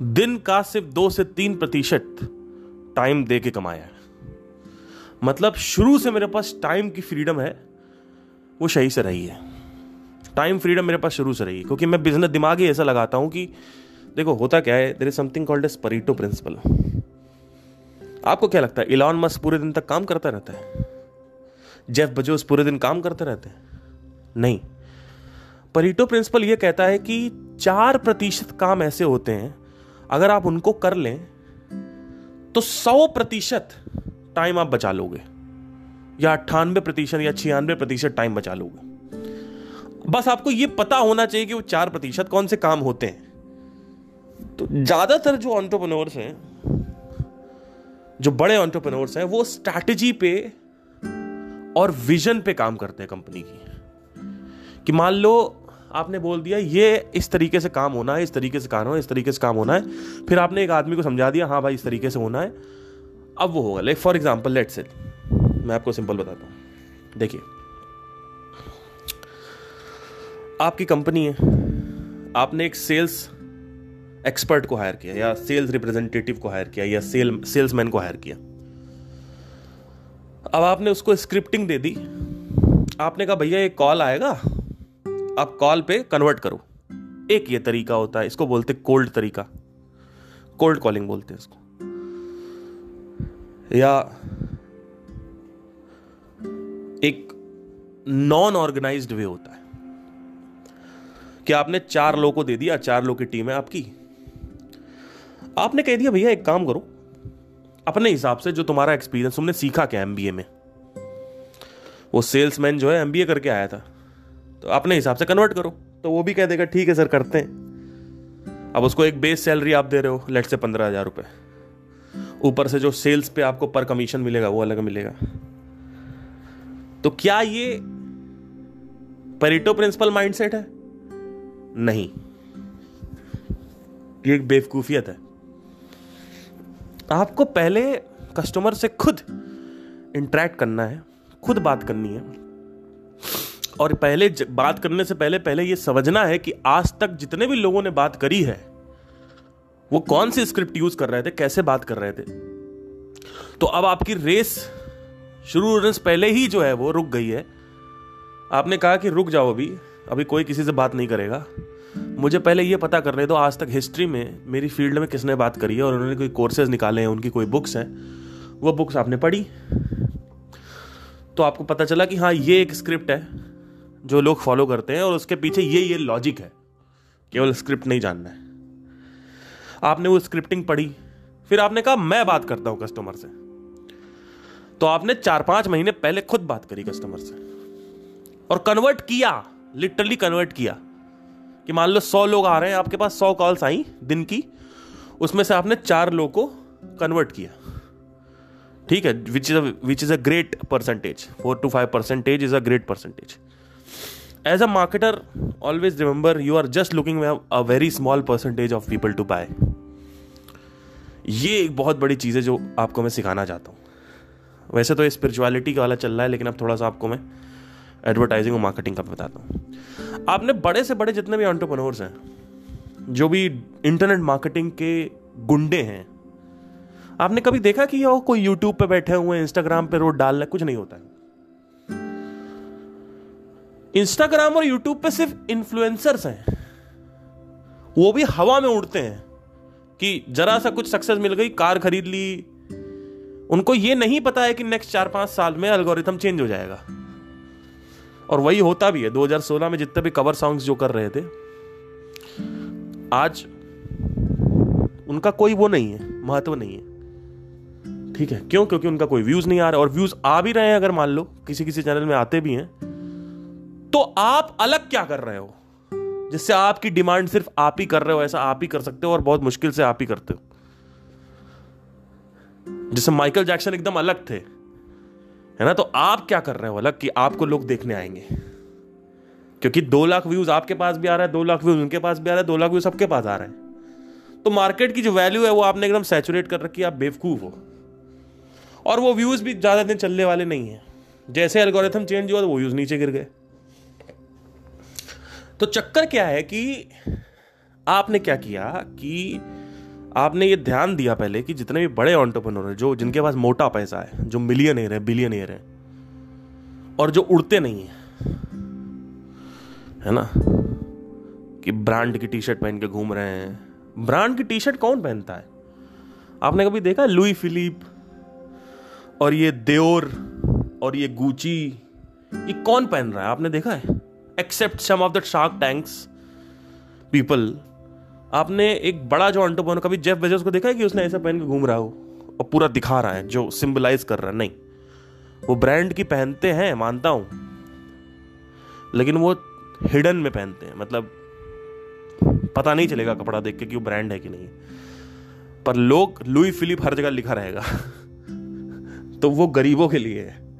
दिन का सिर्फ़ दो से तीन प्रतिशत टाइम दे के कमाया है। मतलब शुरू से मेरे पास टाइम की फ्रीडम है, वो सही से रही है। टाइम फ्रीडम मेरे पास शुरू से रही है, क्योंकि मैं बिज़नेस दिमाग ही ऐसा लगाता हूँ कि देखो होता क्या है there is something called as Pareto principle आपको क्या लगता है इलॉन मस्क पूरे दिन तक काम करता रहता है? जेफ बजोस पूरे दिन काम करते रहते हैं? नहीं। परीटो प्रिंसिपल यह कहता है कि चार प्रतिशत काम ऐसे होते हैं, अगर आप उनको कर लें तो सौ प्रतिशत टाइम आप बचा लोगे। या अट्ठानवे प्रतिशत या छियानवे प्रतिशत टाइम बचा लोगे। बस आपको यह पता होना चाहिए कि वो चार प्रतिशत कौन से काम होते हैं। तो ज़्यादातर जो ऑन्टरप्रनोर्स हैं जो बड़े ऑन्टरप्रनोर्स हैं, वो स्ट्रैटेजी पे और विजन पे काम करते हैं कंपनी की। कि मान लो, आपने बोल दिया, ये इस तरीके से काम होना है, इस तरीके से काम होना है, इस तरीके से काम होना है। फिर आपने एक आदमी को समझा दिया हाँ भाई, इस तरीके से होना है। अब वो होगा लाइक फॉर एग्ज़ाम्पल लेट से मैं आपको सिंपल बताता हूँ। देखिए, आपकी कंपनी है, आपने एक सेल्स एक्सपर्ट को हायर किया, या सेल्स रिप्रेजेंटेटिव को हायर किया, या सेल, सेल्समैन को हायर किया। अब आपने उसको स्क्रिप्टिंग दे दी। आपने कहा, भैया, एक कॉल आएगा। आप कॉल पे कन्वर्ट करो। एक ये तरीका होता है, इसको बोलते कोल्ड तरीका। कोल्ड कॉलिंग बोलते हैं इसको। या एक नॉन ऑर्गेनाइज्ड वे होता है। कि आपने चार लोगों को दे दिया, चार लोग की टीम है आपकी। आपने कह दिया, भैया, एक काम करो। अपने हिसाब से जो तुम्हारा एक्सपीरियंस तुमने सीखा क्या एमबीए में? वो सेल्समैन जो है एमबीए करके आया था। तो अपने हिसाब से कन्वर्ट करो। तो वो भी कह देगा, ठीक है सर, करते हैं। अब उसको एक बेस सैलरी आप दे रहे हो लेट से पंद्रह हज़ार रुपये ऊपर से जो सेल्स पे आपको पर कमीशन मिलेगा, वो अलग मिलेगा। तो क्या ये पेरिटो प्रिंसिपल माइंडसेट है? नहीं। ये एक बेवकूफियत है। आपको पहले कस्टमर से खुद इंटरेक्ट करना है, खुद बात करनी है। और पहले बात करने से पहले पहले ये समझना है कि आज तक जितने भी लोगों ने बात करी है, वो कौन सी स्क्रिप्ट यूज़ कर रहे थे, कैसे बात कर रहे थे। तो अब आपकी रेस शुरू होने से पहले ही जो है वो रुक गई है। आपने कहा कि रुक जाओ अभी अभी कोई किसी से बात नहीं करेगा। मुझे पहले ये पता करने दो, आज तक हिस्ट्री में मेरी फ़ील्ड में किसने बात करी है और उन्होंने कोई कोर्सेज निकाले हैं, उनकी कोई बुक्स हैं। वो बुक्स आपने पढ़ी। तो आपको पता चला कि हाँ ये एक स्क्रिप्ट है जो लोग फॉलो करते हैं और उसके पीछे ये ये लॉजिक है। केवल स्क्रिप्ट नहीं जानना है। आपने वो स्क्रिप्टिंग पढ़ी। फिर आपने कहा, मैं बात करता हूँ कस्टमर से। तो आपने चार पाँच महीने पहले खुद बात करी कस्टमर से। और कन्वर्ट किया लिटरली कन्वर्ट किया। कि मान लो सौ लोग आ रहे हैं, आपके पास सौ कॉल्स आई दिन की, उसमें से आपने चार लोग को कन्वर्ट किया। ठीक है which is which is a great percentage four to five percentage is a great percentage as a marketer always remember you are just looking a very small percentage of people to buy ये एक बहुत बड़ी चीज़ है जो आपको मैं सिखाना चाहता हूँ। वैसे तो ये स्पिरिचुअलिटी का वाला चल रहा है, लेकिन अब थोड़ा सा आपको मैं एडवर्टाइजिंग और मार्केटिंग का बताता हूँ। आपने बड़े से बड़े जितने भी ऑन्टरप्रनोर्स हैं, जो भी इंटरनेट मार्केटिंग के गुंडे हैं, आपने कभी देखा कि वो कोई यूट्यूब पे बैठे हुए हैं इंस्टाग्राम पे रोड डाल रहे कुछ नहीं होता है। इंस्टाग्राम और यूट्यूब पे सिर्फ़ इन्फ्लुएंसर्स हैं। वो भी हवा में उड़ते हैं कि जरा सा कुछ सक्सेस मिल गई, कार खरीद ली। उनको ये नहीं पता है कि नेक्स्ट चार पाँच साल में अल्गोरिथम चेंज हो जाएगा। और वही होता भी है 2016 में जितने भी कवर सॉन्ग्स जो कर रहे थे, आज उनका कोई वो नहीं है, महत्व नहीं है। ठीक है? क्यों? क्योंकि उनका कोई व्यूज़ नहीं आ रहा, और व्यूज़ आ भी रहे हैं अगर मान लो, किसी किसी चैनल में आते भी हैं तो आप अलग क्या कर रहे हो? जिससे आपकी डिमांड सिर्फ़ आप ही कर रहे हो, ऐसा आप ही कर सकते हो और बहुत मुश्किल से आप ही करते हो। जैसे माइकल जैक्सन एकदम अलग थे। है ना? तो आप क्या कर रहे हो अलग कि आपको लोग देखने आएँगे? क्योंकि दो लाख व्यूज़ आपके पास भी आ रहा है, दो लाख व्यूज़ उनके पास भी आ रहा है, दो लाख व्यूज़ सबके पास आ रहे हैं। तो मार्केट की जो वैल्यू है वो आपने एकदम सेचुरेट कर रखी है, आप बेवकूफ़ हो। और वो व्यूज़ भी ज़्यादा दिन चलने वाले नहीं है। जैसे एल्गोरिथम चेंज हुआ तो वो व्यूज़ नीचे गिर गए। तो चक्कर क्या है कि आपने क्या किया कि आपने ये ध्यान दिया पहले कि जितने भी बड़े ऑन्टरप्रनोर हैं, जो जिनके पास मोटा पैसा है, जो मिलियनियर है बिलियन एयर है, और जो उड़ते नहीं है है ना? कि ब्रांड की टी शर्ट पहन के घूम रहे हैं। ब्रांड की टी शर्ट कौन पहनता है? आपने कभी देखा लुई फिलिप और ये देओर और ये गुची ये कौन पहन रहा है? आपने देखा है? Except some of the Shark Tanks people आपने एक बड़ा जो अंटोपोन कभी जेफ बेजोस को देखा है कि उसने ऐसा पहन के घूम रहा हो? और पूरा दिखा रहा है, जो सिंबलाइज कर रहा है? नहीं। वो ब्रांड की पहनते हैं, मानता हूँ, लेकिन वो हिडन में पहनते हैं। मतलब पता नहीं चलेगा कपड़ा देख के कि वो ब्रांड है कि नहीं। पर लोग लुई फिलिप हर जगह लिखा रहेगा। तो वो गरीबों के लिए है।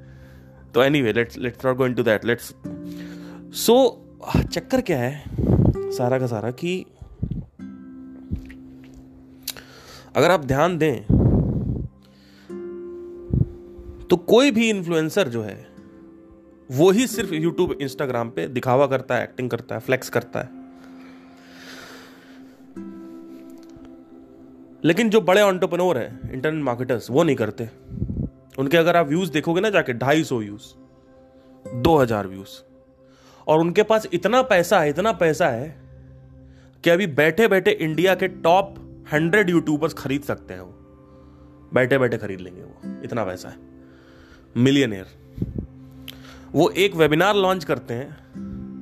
तो anyway let's let's not go into that let's so चक्कर क्या है सारा का सारा कि अगर आप ध्यान दें तो कोई भी इन्फ्लुएंसर जो है, वो ही सिर्फ़ यूट्यूब इंस्टाग्राम पे दिखावा करता है एक्टिंग करता है फ्लेक्स करता है। लेकिन जो बड़े ऑन्टरप्रनोर हैं इंटरनेट मार्केटर्स वो नहीं करते। उनके अगर आप व्यूज़ देखोगे ना, जाके ढाई सौ व्यूज़ दो हज़ार व्यूज़ और उनके पास इतना पैसा है, इतना पैसा है कि अभी बैठे बैठे इंडिया के टॉप हंड्रेड यूट्यूबर्स खरीद सकते हैं वो। बैठे बैठे खरीद लेंगे वो। इतना पैसा है। मिलियनियर। वो एक वेबिनार लॉन्च करते हैं।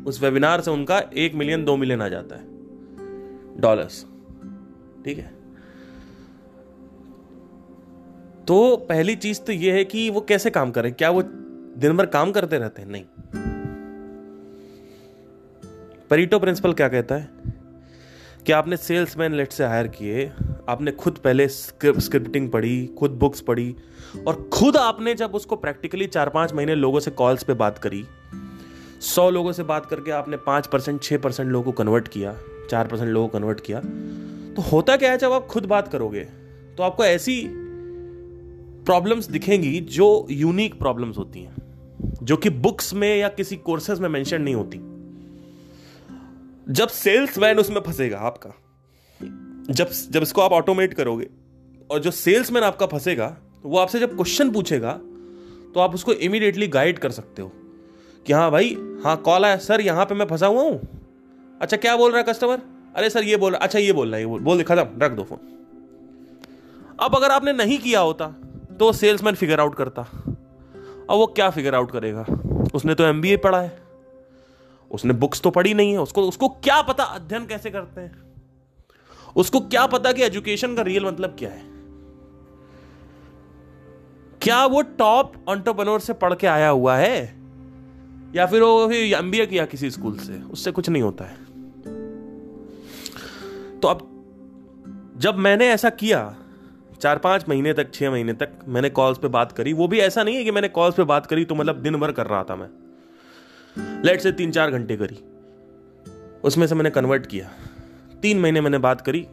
उस वेबिनार से उनका एक मिलियन दो मिलियन आ जाता है। डॉलर्स ठीक है? तो पहली चीज़ तो यह है कि वो कैसे काम करें? क्या वो दिन भर काम करते रहते हैं? नहीं। परीटो प्रिंसिपल क्या कहता है? कि आपने सेल्समैन लेट से हायर किए? आपने खुद पहले स्क्रिप्टिंग पढ़ी, खुद बुक्स पढ़ी, और खुद आपने जब उसको प्रैक्टिकली चार पाँच महीने लोगों से कॉल्स पे बात करी। सौ लोगों से बात करके आपने पाँच परसेंट, छह परसेंट लोगों को कन्वर्ट किया, चार परसेंट लोगों को कन्वर्ट किया। तो होता क्या है जब आप खुद बात करोगे? तो आपको ऐसी प्रॉब्लम्स दिखेंगी जो यूनिक प्रॉब्लम्स होती हैं, जो कि बुक्स में या किसी कोर्सेज में मेंशन नहीं होती। जब सेल्स मैन उसमें फंसेगा आपका, जब जब इसको आप ऑटोमेट करोगे, और जो सेल्समैन आपका फंसेगा, वो आपसे जब क्वेश्चन पूछेगा तो आप उसको इमीडिएटली गाइड कर सकते हो कि हाँ भाई हाँ कॉल आया सर यहाँ पे मैं फंसा हुआ हूँ। अच्छा क्या बोल रहा है कस्टमर अरे सर ये बोल रहा अच्छा ये बोल रहा है, ये बोल बोल खत्म, रख दो फ़ोन अब अगर आपने नहीं किया होता तो सेल्समैन फिगर आउट करता। अब वो क्या फिगर आउट करेगा? उसने तो एमबीए पढ़ा है। उसने बुक्स तो पढ़ी नहीं है, उसको उसको क्या पता अध्ययन कैसे करते हैं? उसको क्या पता कि एजुकेशन का रियल मतलब क्या है? क्या वो टॉप ऑन्टरप्रनोर से पढ़ के आया हुआ है? या फिर वो एम किया किसी स्कूल से? उससे कुछ नहीं होता है। तो अब जब मैंने ऐसा किया चार पाँच महीने तक, छह महीने तक मैंने कॉल्स पे बात करी, वो भी ऐसा नहीं है कि मैंने कॉल्स पे बात करी तो मतलब दिन भर कर रहा था मैं। लेट से तीन चार घंटे करी। उसमें से मैंने कन्वर्ट किया। तीन महीने मैंने बात करी।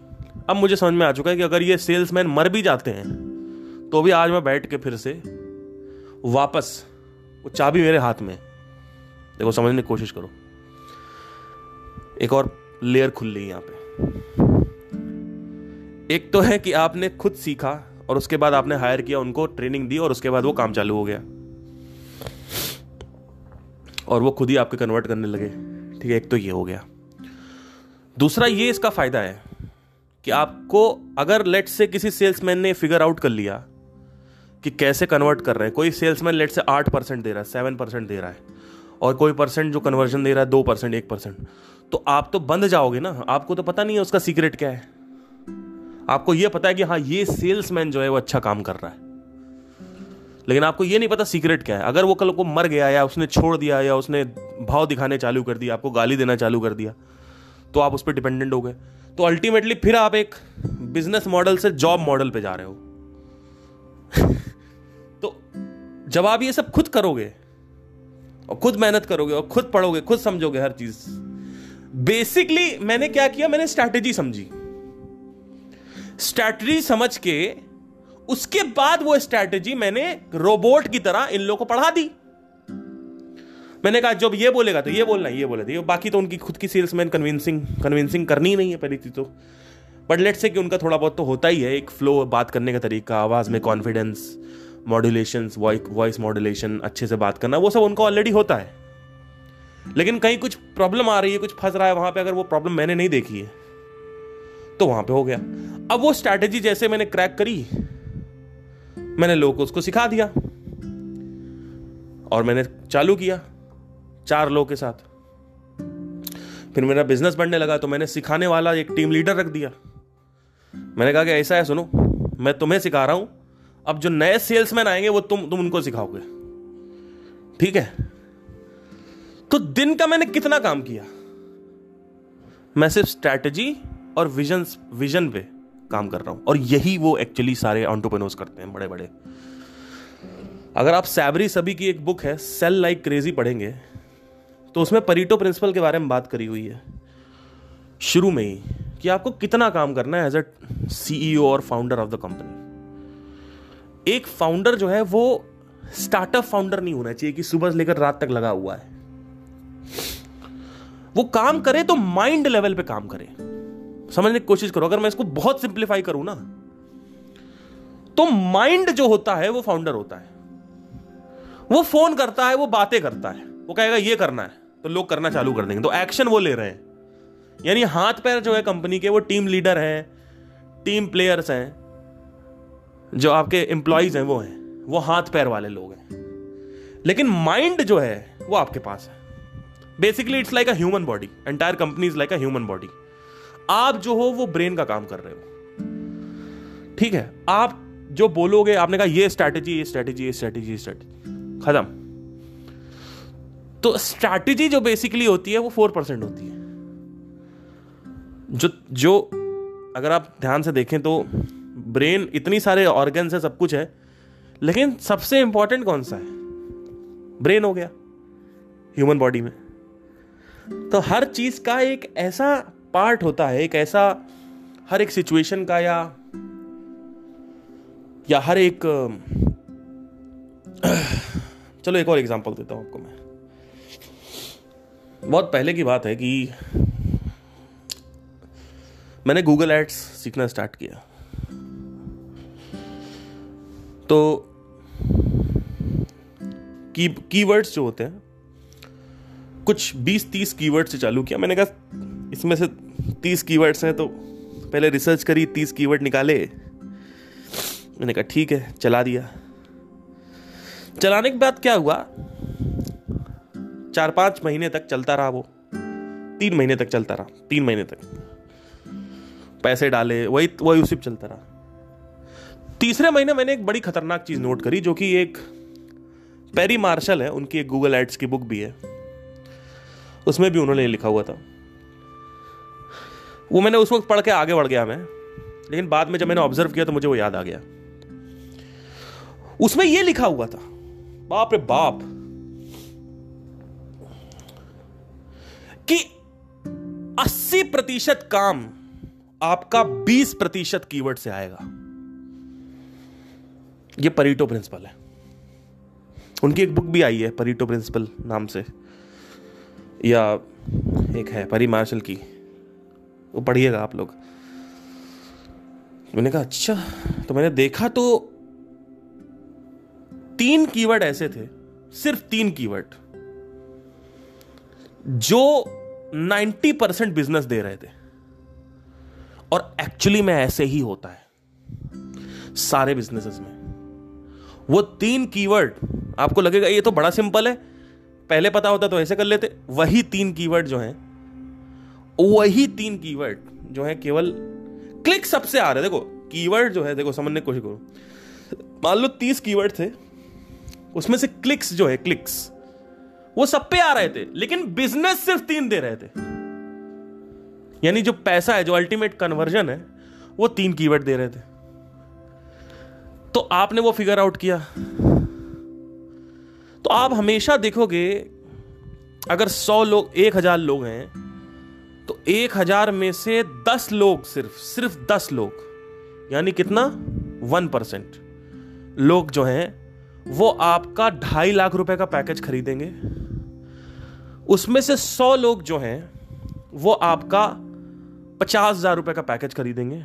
अब मुझे समझ में आ चुका है कि अगर ये सेल्समैन मर भी जाते हैं तो भी आज मैं बैठ के फिर से वापस, वो चाबी मेरे हाथ में देखो, समझने की कोशिश करो। एक और लेयर खुल रही यहाँ पे। एक तो है कि आपने खुद सीखा और उसके बाद आपने हायर किया, उनको ट्रेनिंग दी और उसके बाद वो काम चालू हो गया। और वो खुद ही आपके कन्वर्ट करने लगे। ठीक है, एक तो ये हो गया। दूसरा ये इसका फ़ायदा है कि आपको अगर लेट से किसी सेल्समैन ने फिगर आउट कर लिया कि कैसे कन्वर्ट कर रहे हैं, कोई सेल्समैन लेट से आठ परसेंट दे रहा है सेवन परसेंट दे रहा है, और कोई परसेंट जो कन्वर्जन दे रहा है, दो परसेंट, एक परसेंट तो आप तो बंद जाओगे ना। आपको तो पता नहीं है उसका सीक्रेट क्या है। आपको यह पता है कि हाँ ये सेल्समैन जो है वो अच्छा काम कर रहा है। लेकिन आपको ये नहीं पता सीक्रेट क्या है। अगर वो कल को मर गया या उसने छोड़ दिया या उसने भाव दिखाने चालू कर दिया, आपको गाली देना चालू कर दिया तो आप उस पर डिपेंडेंट हो गए। तो अल्टीमेटली फिर आप एक बिज़नेस मॉडल से जॉब मॉडल पे जा रहे हो। तो जब आप ये सब खुद करोगे और खुद मेहनत करोगे और खुद पढ़ोगे, खुद समझोगे हर चीज़ बेसिकली मैंने क्या किया? मैंने स्ट्रैटेजी समझी। स्ट्रैटेजी समझ के उसके बाद वो स्ट्रैटेजी मैंने रोबोट की तरह इन लोगों को पढ़ा दी। मैंने कहा, जब ये बोलेगा तो ये बोलना, ये बोले ये बाकी तो उनकी खुद की सेल्समैन कन्विंसिंग कन्विंसिंग करनी नहीं है पहली चीज़ तो। बट लेट से कि उनका थोड़ा बहुत तो होता ही है, एक फ्लो बात करने का तरीका, आवाज़ में कॉन्फिडेंस मॉड्यूलेशन वॉइस मॉड्यूलेशन अच्छे से बात करना, वो सब उनको ऑलरेडी होता है। लेकिन कहीं कुछ प्रॉब्लम आ रही है, कुछ फंस रहा है, वहाँ पे अगर वो प्रॉब्लम मैंने नहीं देखी है तो वहाँ पे हो गया। अब वो स्ट्रैटेजी जैसे मैंने क्रैक करी मैंने लोगों को उसको सिखा दिया। और मैंने चालू किया चार लोगों के साथ। फिर मेरा बिज़नेस बढ़ने लगा तो मैंने सिखाने वाला एक टीम लीडर रख दिया। मैंने कहा कि ऐसा है, सुनो, मैं तुम्हें सिखा रहा हूँ। अब जो नए सेल्समैन आएँगे, वो तुम तुम उनको सिखाओगे। ठीक है? तो दिन का मैंने कितना काम किया? मैं सिर्फ़ स्ट्रैटेजी और विजन विजन पे काम कर रहा हूँ। और यही वो एक्चुअली सारे ऑन्टोपेनोस करते हैं बड़े बड़े अगर आप सैबरी सभी की एक बुक है सेल लाइक क्रेजी पढ़ेंगे तो उसमें परीटो प्रिंसिपल के बारे में बात करी हुई है। शुरू में ही, कि आपको कितना काम करना है एज अ सीईओ और फाउंडर ऑफ़ द कंपनी एक फाउंडर जो है, वो स्टार्टअप फाउंडर नहीं होना चाहिए कि सुबह से लेकर रात तक लगा हुआ है। वो काम करे तो माइंड लेवल पे काम करे। समझने की कोशिश करो, अगर मैं इसको बहुत सिंप्लीफाई करूँ ना तो माइंड जो होता है, वो फाउंडर होता है। वो फ़ोन करता है, वो बातें करता है। वो कहेगा, ये करना है। तो लोग करना चालू कर देंगे। तो एक्शन वो ले रहे हैं। यानी हाथ पैर जो है कंपनी के, वो टीम लीडर हैं टीम प्लेयर्स हैं, जो आपके एम्प्लॉयज़ हैं, वो हैं। वो हाथ पैर वाले लोग हैं। लेकिन माइंड जो है, वो आपके पास है। Basically it's like a human body entire company is like a human body आप जो हो, वो ब्रेन का काम कर रहे हो। ठीक है? आप जो बोलोगे, आपने कहा, ये स्ट्रैटेजी ये स्ट्रैटेजी ये स्ट्रैटेजी स्ट्रैटेजी खत्म। तो स्ट्रैटेजी जो बेसिकली होती है, वो फोर परसेंट होती है। जो जो, अगर आप ध्यान से देखें तो ब्रेन इतनी सारे ऑर्गन्स है, सब कुछ है, लेकिन सबसे इंपॉर्टेंट कौन सा है? ब्रेन हो गया ह्यूमन बॉडी में। तो हर चीज़ का एक ऐसा पार्ट होता है, एक ऐसा हर एक सिचुएशन का या या हर एक, चलो एक और एग्जांपल देता हूँ आपको मैं। बहुत पहले की बात है कि मैंने गूगल एड्स सीखना स्टार्ट किया। तो की कीवर्ड्स जो होते हैं, कुछ 20-30 कीवर्ड से चालू किया। मैंने कहा, इसमें से 30 कीवर्ड्स हैं तो पहले रिसर्च करी 30 कीवर्ड निकाले। मैंने कहा, ठीक है, चला दिया। चलाने के बाद क्या हुआ? चार पाँच महीने तक चलता रहा वो। तीन महीने तक चलता रहा, तीन महीने तक। पैसे डाले, वही वही उसी चलता रहा। तीसरे महीने मैंने एक बड़ी खतरनाक चीज़ नोट करी, जो कि एक पेरी मार्शल है, उनकी एक गूगल एड्स की बुक भी है। उसमें भी उन्होंने लिखा हुआ था। वो मैंने उस वक्त पढ़ के आगे बढ़ गया मैं। लेकिन बाद में जब मैंने ऑब्ज़र्व किया तो मुझे वो याद आ गया। उसमें ये लिखा हुआ था, बाप रे बाप, कि 80 प्रतिशत काम आपका 20 प्रतिशत कीवर्ड से आएगा। ये परीटो प्रिंसिपल है। उनकी एक बुक भी आई है, परीटो प्रिंसिपल नाम से। या एक है, परी मार्शल की। वो पढ़िएगा आप लोग। मैंने कहा अच्छा। तो मैंने देखा तो तीन कीवर्ड ऐसे थे, सिर्फ़ तीन कीवर्ड, जो 90 परसेंट बिज़नेस दे रहे थे। और एक्चुअली में ऐसे ही होता है, सारे बिजनेसेस में। वो तीन कीवर्ड, आपको लगेगा, ये तो बड़ा सिंपल है, पहले पता होता तो ऐसे कर लेते। वही तीन कीवर्ड जो हैं वही तीन कीवर्ड जो है केवल क्लिक सबसे आ रहे देखो कीवर्ड जो है, देखो, समझने की कोशिश करो। मान लो तीस कीवर्ड थे, उसमें से क्लिक्स जो है क्लिक्स वो सब पे आ रहे थे, लेकिन बिज़नेस सिर्फ़ तीन दे रहे थे। यानी जो पैसा है, जो अल्टीमेट कन्वर्जन है, वो तीन कीवर्ड दे रहे थे। तो आपने वो फिगर आउट किया। तो आप हमेशा देखोगे, अगर सौ लोग, एक हज़ार लोग हैं एक हज़ार में से दस लोग सिर्फ़ सिर्फ़ दस लोग, यानी कितना? One percent. लोग जो हैं, वो आपका ढाई लाख रुपए का पैकेज खरीदेंगे। उसमें से सौ लोग जो हैं, वो आपका पचास हज़ार रुपए का पैकेज खरीदेंगे।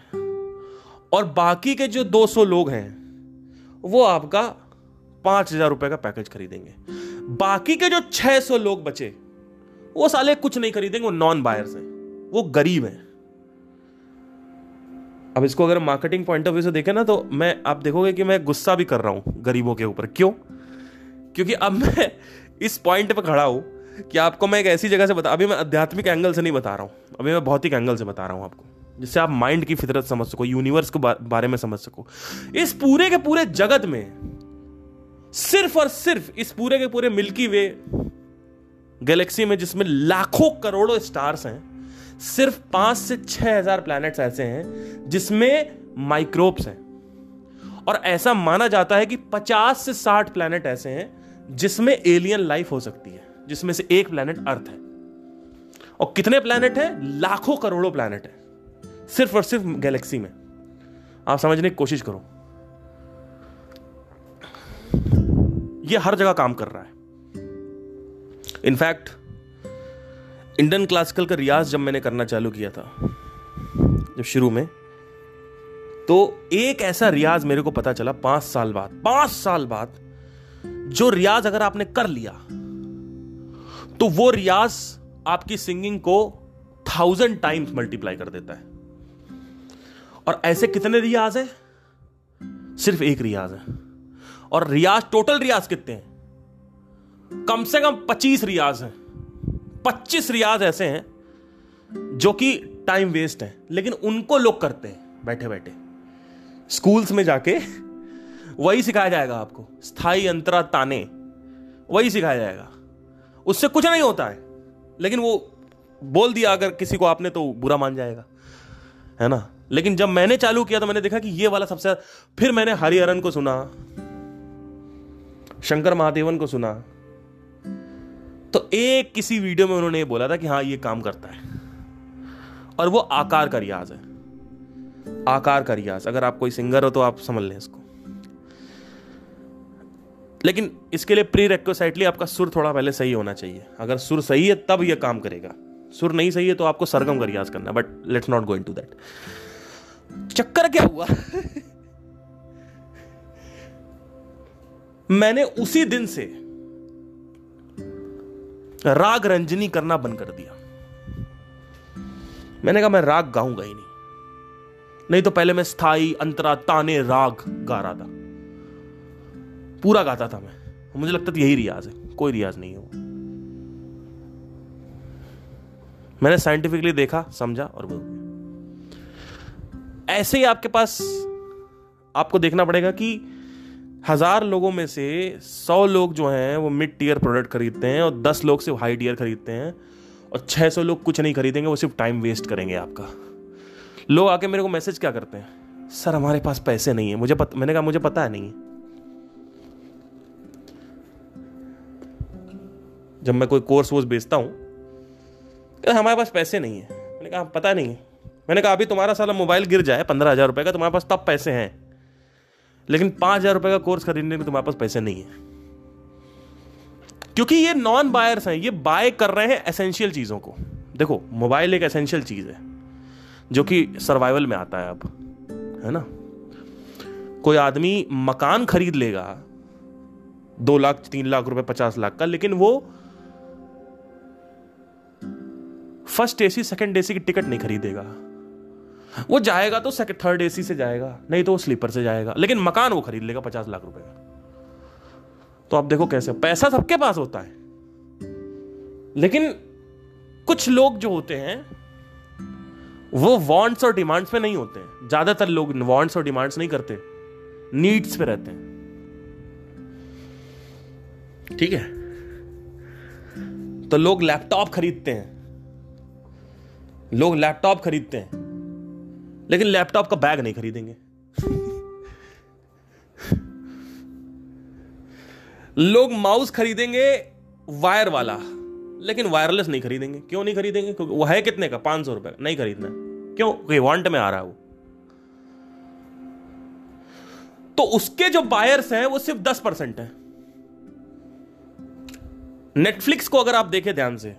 और बाकी के जो 200 लोग हैं, वो आपका पाँच हज़ार रुपए का पैकेज खरीदेंगे। बाकी के जो 600 लोग बचे, वो साले कुछ नहीं खरीदेंगे, वो नॉन बायर्स हैं। वो गरीब हैं। अब इसको अगर मार्केटिंग पॉइंट ऑफ़ व्यू से देखें ना तो मैं, आप देखोगे कि मैं गुस्सा भी कर रहा हूँ गरीबों के ऊपर। क्यों? क्योंकि अब मैं इस पॉइंट पर खड़ा हूँ कि आपको मैं एक ऐसी जगह से बता, अभी मैं आध्यात्मिक एंगल से नहीं बता रहा हूँ। अभी मैं भौतिक एंगल से बता रहा हूँ आपको, जिससे आप माइंड की फितरत समझ सको यूनिवर्स के बारे में समझ सको। इस पूरे के पूरे जगत में, सिर्फ़ और सिर्फ़ इस पूरे के पूरे मिल्की वे गैलेक्सी में, जिसमें लाखों करोड़ों स्टार्स हैं सिर्फ़ पाँच से छह हज़ार प्लैनेट्स ऐसे हैं जिसमें माइक्रोब्स हैं। और ऐसा माना जाता है कि पचास से साठ प्लैनेट ऐसे हैं जिसमें एलियन लाइफ हो सकती है, जिसमें से एक प्लैनेट अर्थ है। और कितने प्लैनेट है? लाखों करोड़ों प्लैनेट है, सिर्फ़ और सिर्फ़ गैलेक्सी में। आप समझने की कोशिश करो। ये हर जगह काम कर रहा है। इनफैक्ट इंडियन क्लासिकल का रियाज जब मैंने करना चालू किया था, जब शुरू में तो एक ऐसा रियाज मेरे को पता चला पाँच साल बाद, पाँच साल बाद, जो रियाज अगर आपने कर लिया तो वो रियाज आपकी सिंगिंग को थाउज़ेंड टाइम्स मल्टीप्लाई कर देता है। और ऐसे कितने रियाज है? सिर्फ़ एक रियाज है। और रियाज टोटल रियाज कितने हैं? कम से कम पच्चीस रियाज हैं। पच्चीस रियाज ऐसे हैं जो कि टाइम वेस्ट है, लेकिन उनको लोग करते हैं, बैठे बैठे। स्कूल्स में जाके वही सिखाया जाएगा आपको स्थायी अंतरा ताने, वही सिखाया जाएगा। उससे कुछ नहीं होता है, लेकिन वो बोल दिया अगर किसी को आपने तो बुरा मान जाएगा, है ना? लेकिन जब मैंने चालू किया तो मैंने देखा कि ये वाला सबसे फिर मैंने हरिहरन को सुना, शंकर महादेवन को सुना तो एक किसी वीडियो में उन्होंने बोला था कि हाँ ये काम करता है। और वो आकार का रियाज है। आकार का रियाज। अगर आप कोई सिंगर हो तो आप समझ लें इसको। लेकिन इसके लिए प्री रेक्वेसाइटली आपका सुर थोड़ा पहले सही होना चाहिए। अगर सुर सही है, तब यह काम करेगा। सुर नहीं सही है तो आपको सरगम का रियाज करना but let's not go into that चक्कर क्या हुआ? मैंने उसी दिन से राग रंजनी करना बंद कर दिया। मैंने कहा, मैं राग गाऊँगा ही नहीं। नहीं तो पहले मैं स्थायी, अंतरा, ताने, राग गा रहा था। पूरा गाता था मैं। मुझे लगता था यही रियाज है। कोई रियाज नहीं है वो। मैंने साइंटिफिकली देखा, समझा और बोल ऐसे ही आपके पास आपको देखना पड़ेगा कि हज़ार लोगों में से सौ लोग जो हैं वो मिड टीयर प्रोडक्ट खरीदते हैं और दस लोग सिर्फ़ हाई टीयर खरीदते हैं और छह सौ लोग कुछ नहीं खरीदेंगे वो सिर्फ़ टाइम वेस्ट करेंगे आपका। लोग आके मेरे को मैसेज क्या करते हैं? सर हमारे पास पैसे नहीं है। मुझे पत, मैंने कहा मुझे पता है। नहीं जब मैं कोई कोर्स वोर्स बेचता हूँ हमारे पास पैसे नहीं है। मैंने कहा पता नहीं है। मैंने कहा अभी तुम्हारा साला मोबाइल गिर जाए पंद्रह हज़ार रुपये का तुम्हारे पास तब पैसे हैं। लेकिन पाँच हज़ार रुपए का कोर्स खरीदने में तुम्हारे पास पैसे नहीं है। क्योंकि ये नॉन बायर्स हैं, ये बाय कर रहे हैं एसेंशियल चीज़ों को। देखो मोबाइल एक एसेंशियल चीज़ है, जो कि सर्वाइवल में आता है अब, है ना? कोई आदमी मकान खरीद लेगा, दो लाख, तीन लाख रुपए, पचास लाख का, लेकिन वो फ़र्स्ट एसी सेकंड एसी की टिकट नहीं खरीदेगा। वो जाएगा तो सेकंड थर्ड एसी से जाएगा, नहीं तो वो स्लीपर से जाएगा, लेकिन मकान वो खरीद लेगा पचास लाख रुपए का। तो आप देखो कैसे, पैसा सबके पास होता है। लेकिन कुछ लोग जो होते हैं, वो वॉन्ट्स और डिमांड्स पे नहीं होते हैं। ज़्यादातर लोग वॉन्ट्स और डिमांड्स नहीं करते नीड्स पे रहते हैं। ठीक है? तो लोग लैपटॉप खरीदते हैं। लोग लैपटॉप खरीदते हैं। लेकिन लैपटॉप का बैग नहीं खरीदेंगे। लोग माउस खरीदेंगे, वायर वाला। लेकिन वायरलेस नहीं खरीदेंगे। क्यों नहीं खरीदेंगे? क्योंकि वो है कितने का? पाँच सौ रुपए नहीं खरीदना क्यों? क्योंकि वांट में आ रहा है वो। तो उसके जो बायर्स हैं, वो सिर्फ़ दस परसेंट है। नेटफ्लिक्स को अगर आप देखें ध्यान से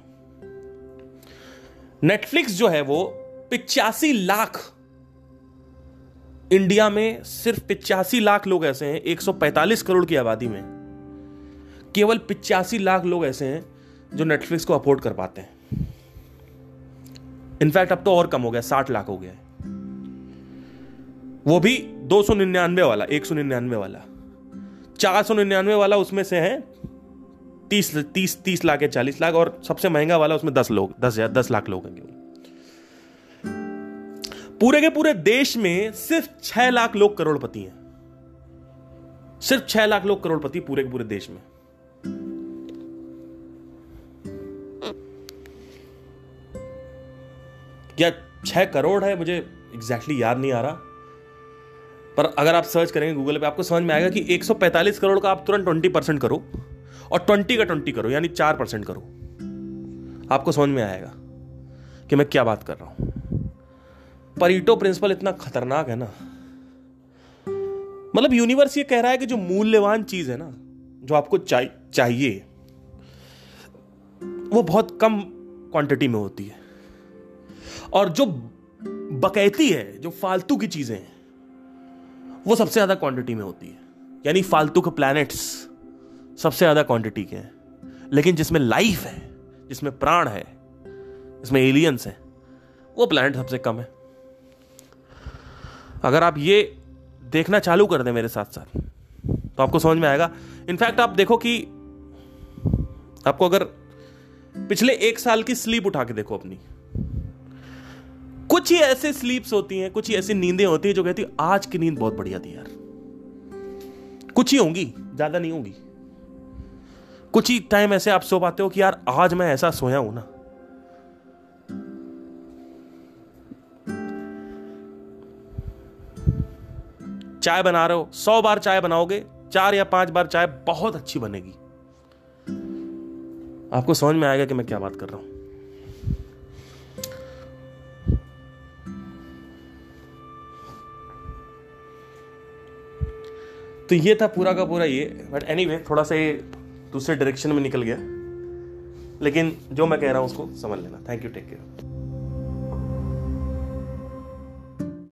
नेटफ्लिक्स जो है वो पिचासी लाख इंडिया में सिर्फ़ पिचासी लाख लोग ऐसे हैं 145 करोड़ की आबादी में। केवल पिचासी लाख लोग ऐसे हैं जो नेटफ्लिक्स को अफोर्ड कर पाते हैं। इनफैक्ट अब तो और कम हो गया, साठ लाख हो गया है। वो भी दो सौ निन्यानवे वाला, एक सौ निन्यानवे वाला। चार सौ निन्यानवे वाला उसमें से है, तीस तीस तीस लाख या चालीस लाख, और सबसे महँगा वाला उसमें दस लोग, दस हज़ार दस लाख लोग हैं पूरे के पूरे देश में सिर्फ़ छह लाख लोग करोड़पति हैं। सिर्फ़ छह लाख लोग करोड़पति पूरे के पूरे देश में। क्या छह करोड़ है? मुझे एग्जैक्टली याद नहीं आ रहा। पर अगर आप सर्च करेंगे गूगल पे, आपको समझ में आएगा कि 145 करोड़ का आप तुरंत 20 परसेंट करो और 20 का 20 करो, यानी चार परसेंट करो। आपको समझ में आएगा कि मैं क्या बात कर रहा हूँ। परीटो प्रिंसिपल इतना खतरनाक है ना। मतलब यूनिवर्स ये कह रहा है कि जो मूल्यवान चीज़ है ना, जो आपको चाहि, चाहिए, वो बहुत कम क्वांटिटी में होती है। और जो बकैती है, जो फालतू की चीज़ें हैं, वो सबसे ज़्यादा क्वांटिटी में होती है। यानी फालतू के प्लैनेट्स सबसे ज़्यादा क्वांटिटी के हैं। लेकिन जिसमें लाइफ है, जिसमें प्राण है, जिसमें एलियंस है, वो प्लैनेट सबसे कम है। अगर आप ये देखना चालू कर दें मेरे साथ साथ तो आपको समझ में आएगा। इनफैक्ट आप देखो कि आपको अगर पिछले एक साल की स्लीप उठा के देखो अपनी। कुछ ही ऐसे स्लीप्स होती हैं, कुछ ही ऐसी नींदें होती हैं जो कहती है, आज की नींद बहुत बढ़िया थी यार। कुछ ही होंगी, ज़्यादा नहीं होंगी। कुछ ही टाइम ऐसे आप सो पाते हो कि यार, आज मैं ऐसा सोया हूँ ना। चाय बना रहे हो सौ बार चाय बनाओगे चार या पाँच बार चाय बहुत अच्छी बनेगी। आपको समझ में आएगा कि मैं क्या बात कर रहा हूँ। तो ये था पूरा का पूरा ये बट एनी anyway, थोड़ा सा ये दूसरे डायरेक्शन में निकल गया। लेकिन जो मैं कह रहा हूँ उसको समझ लेना। Thank you take care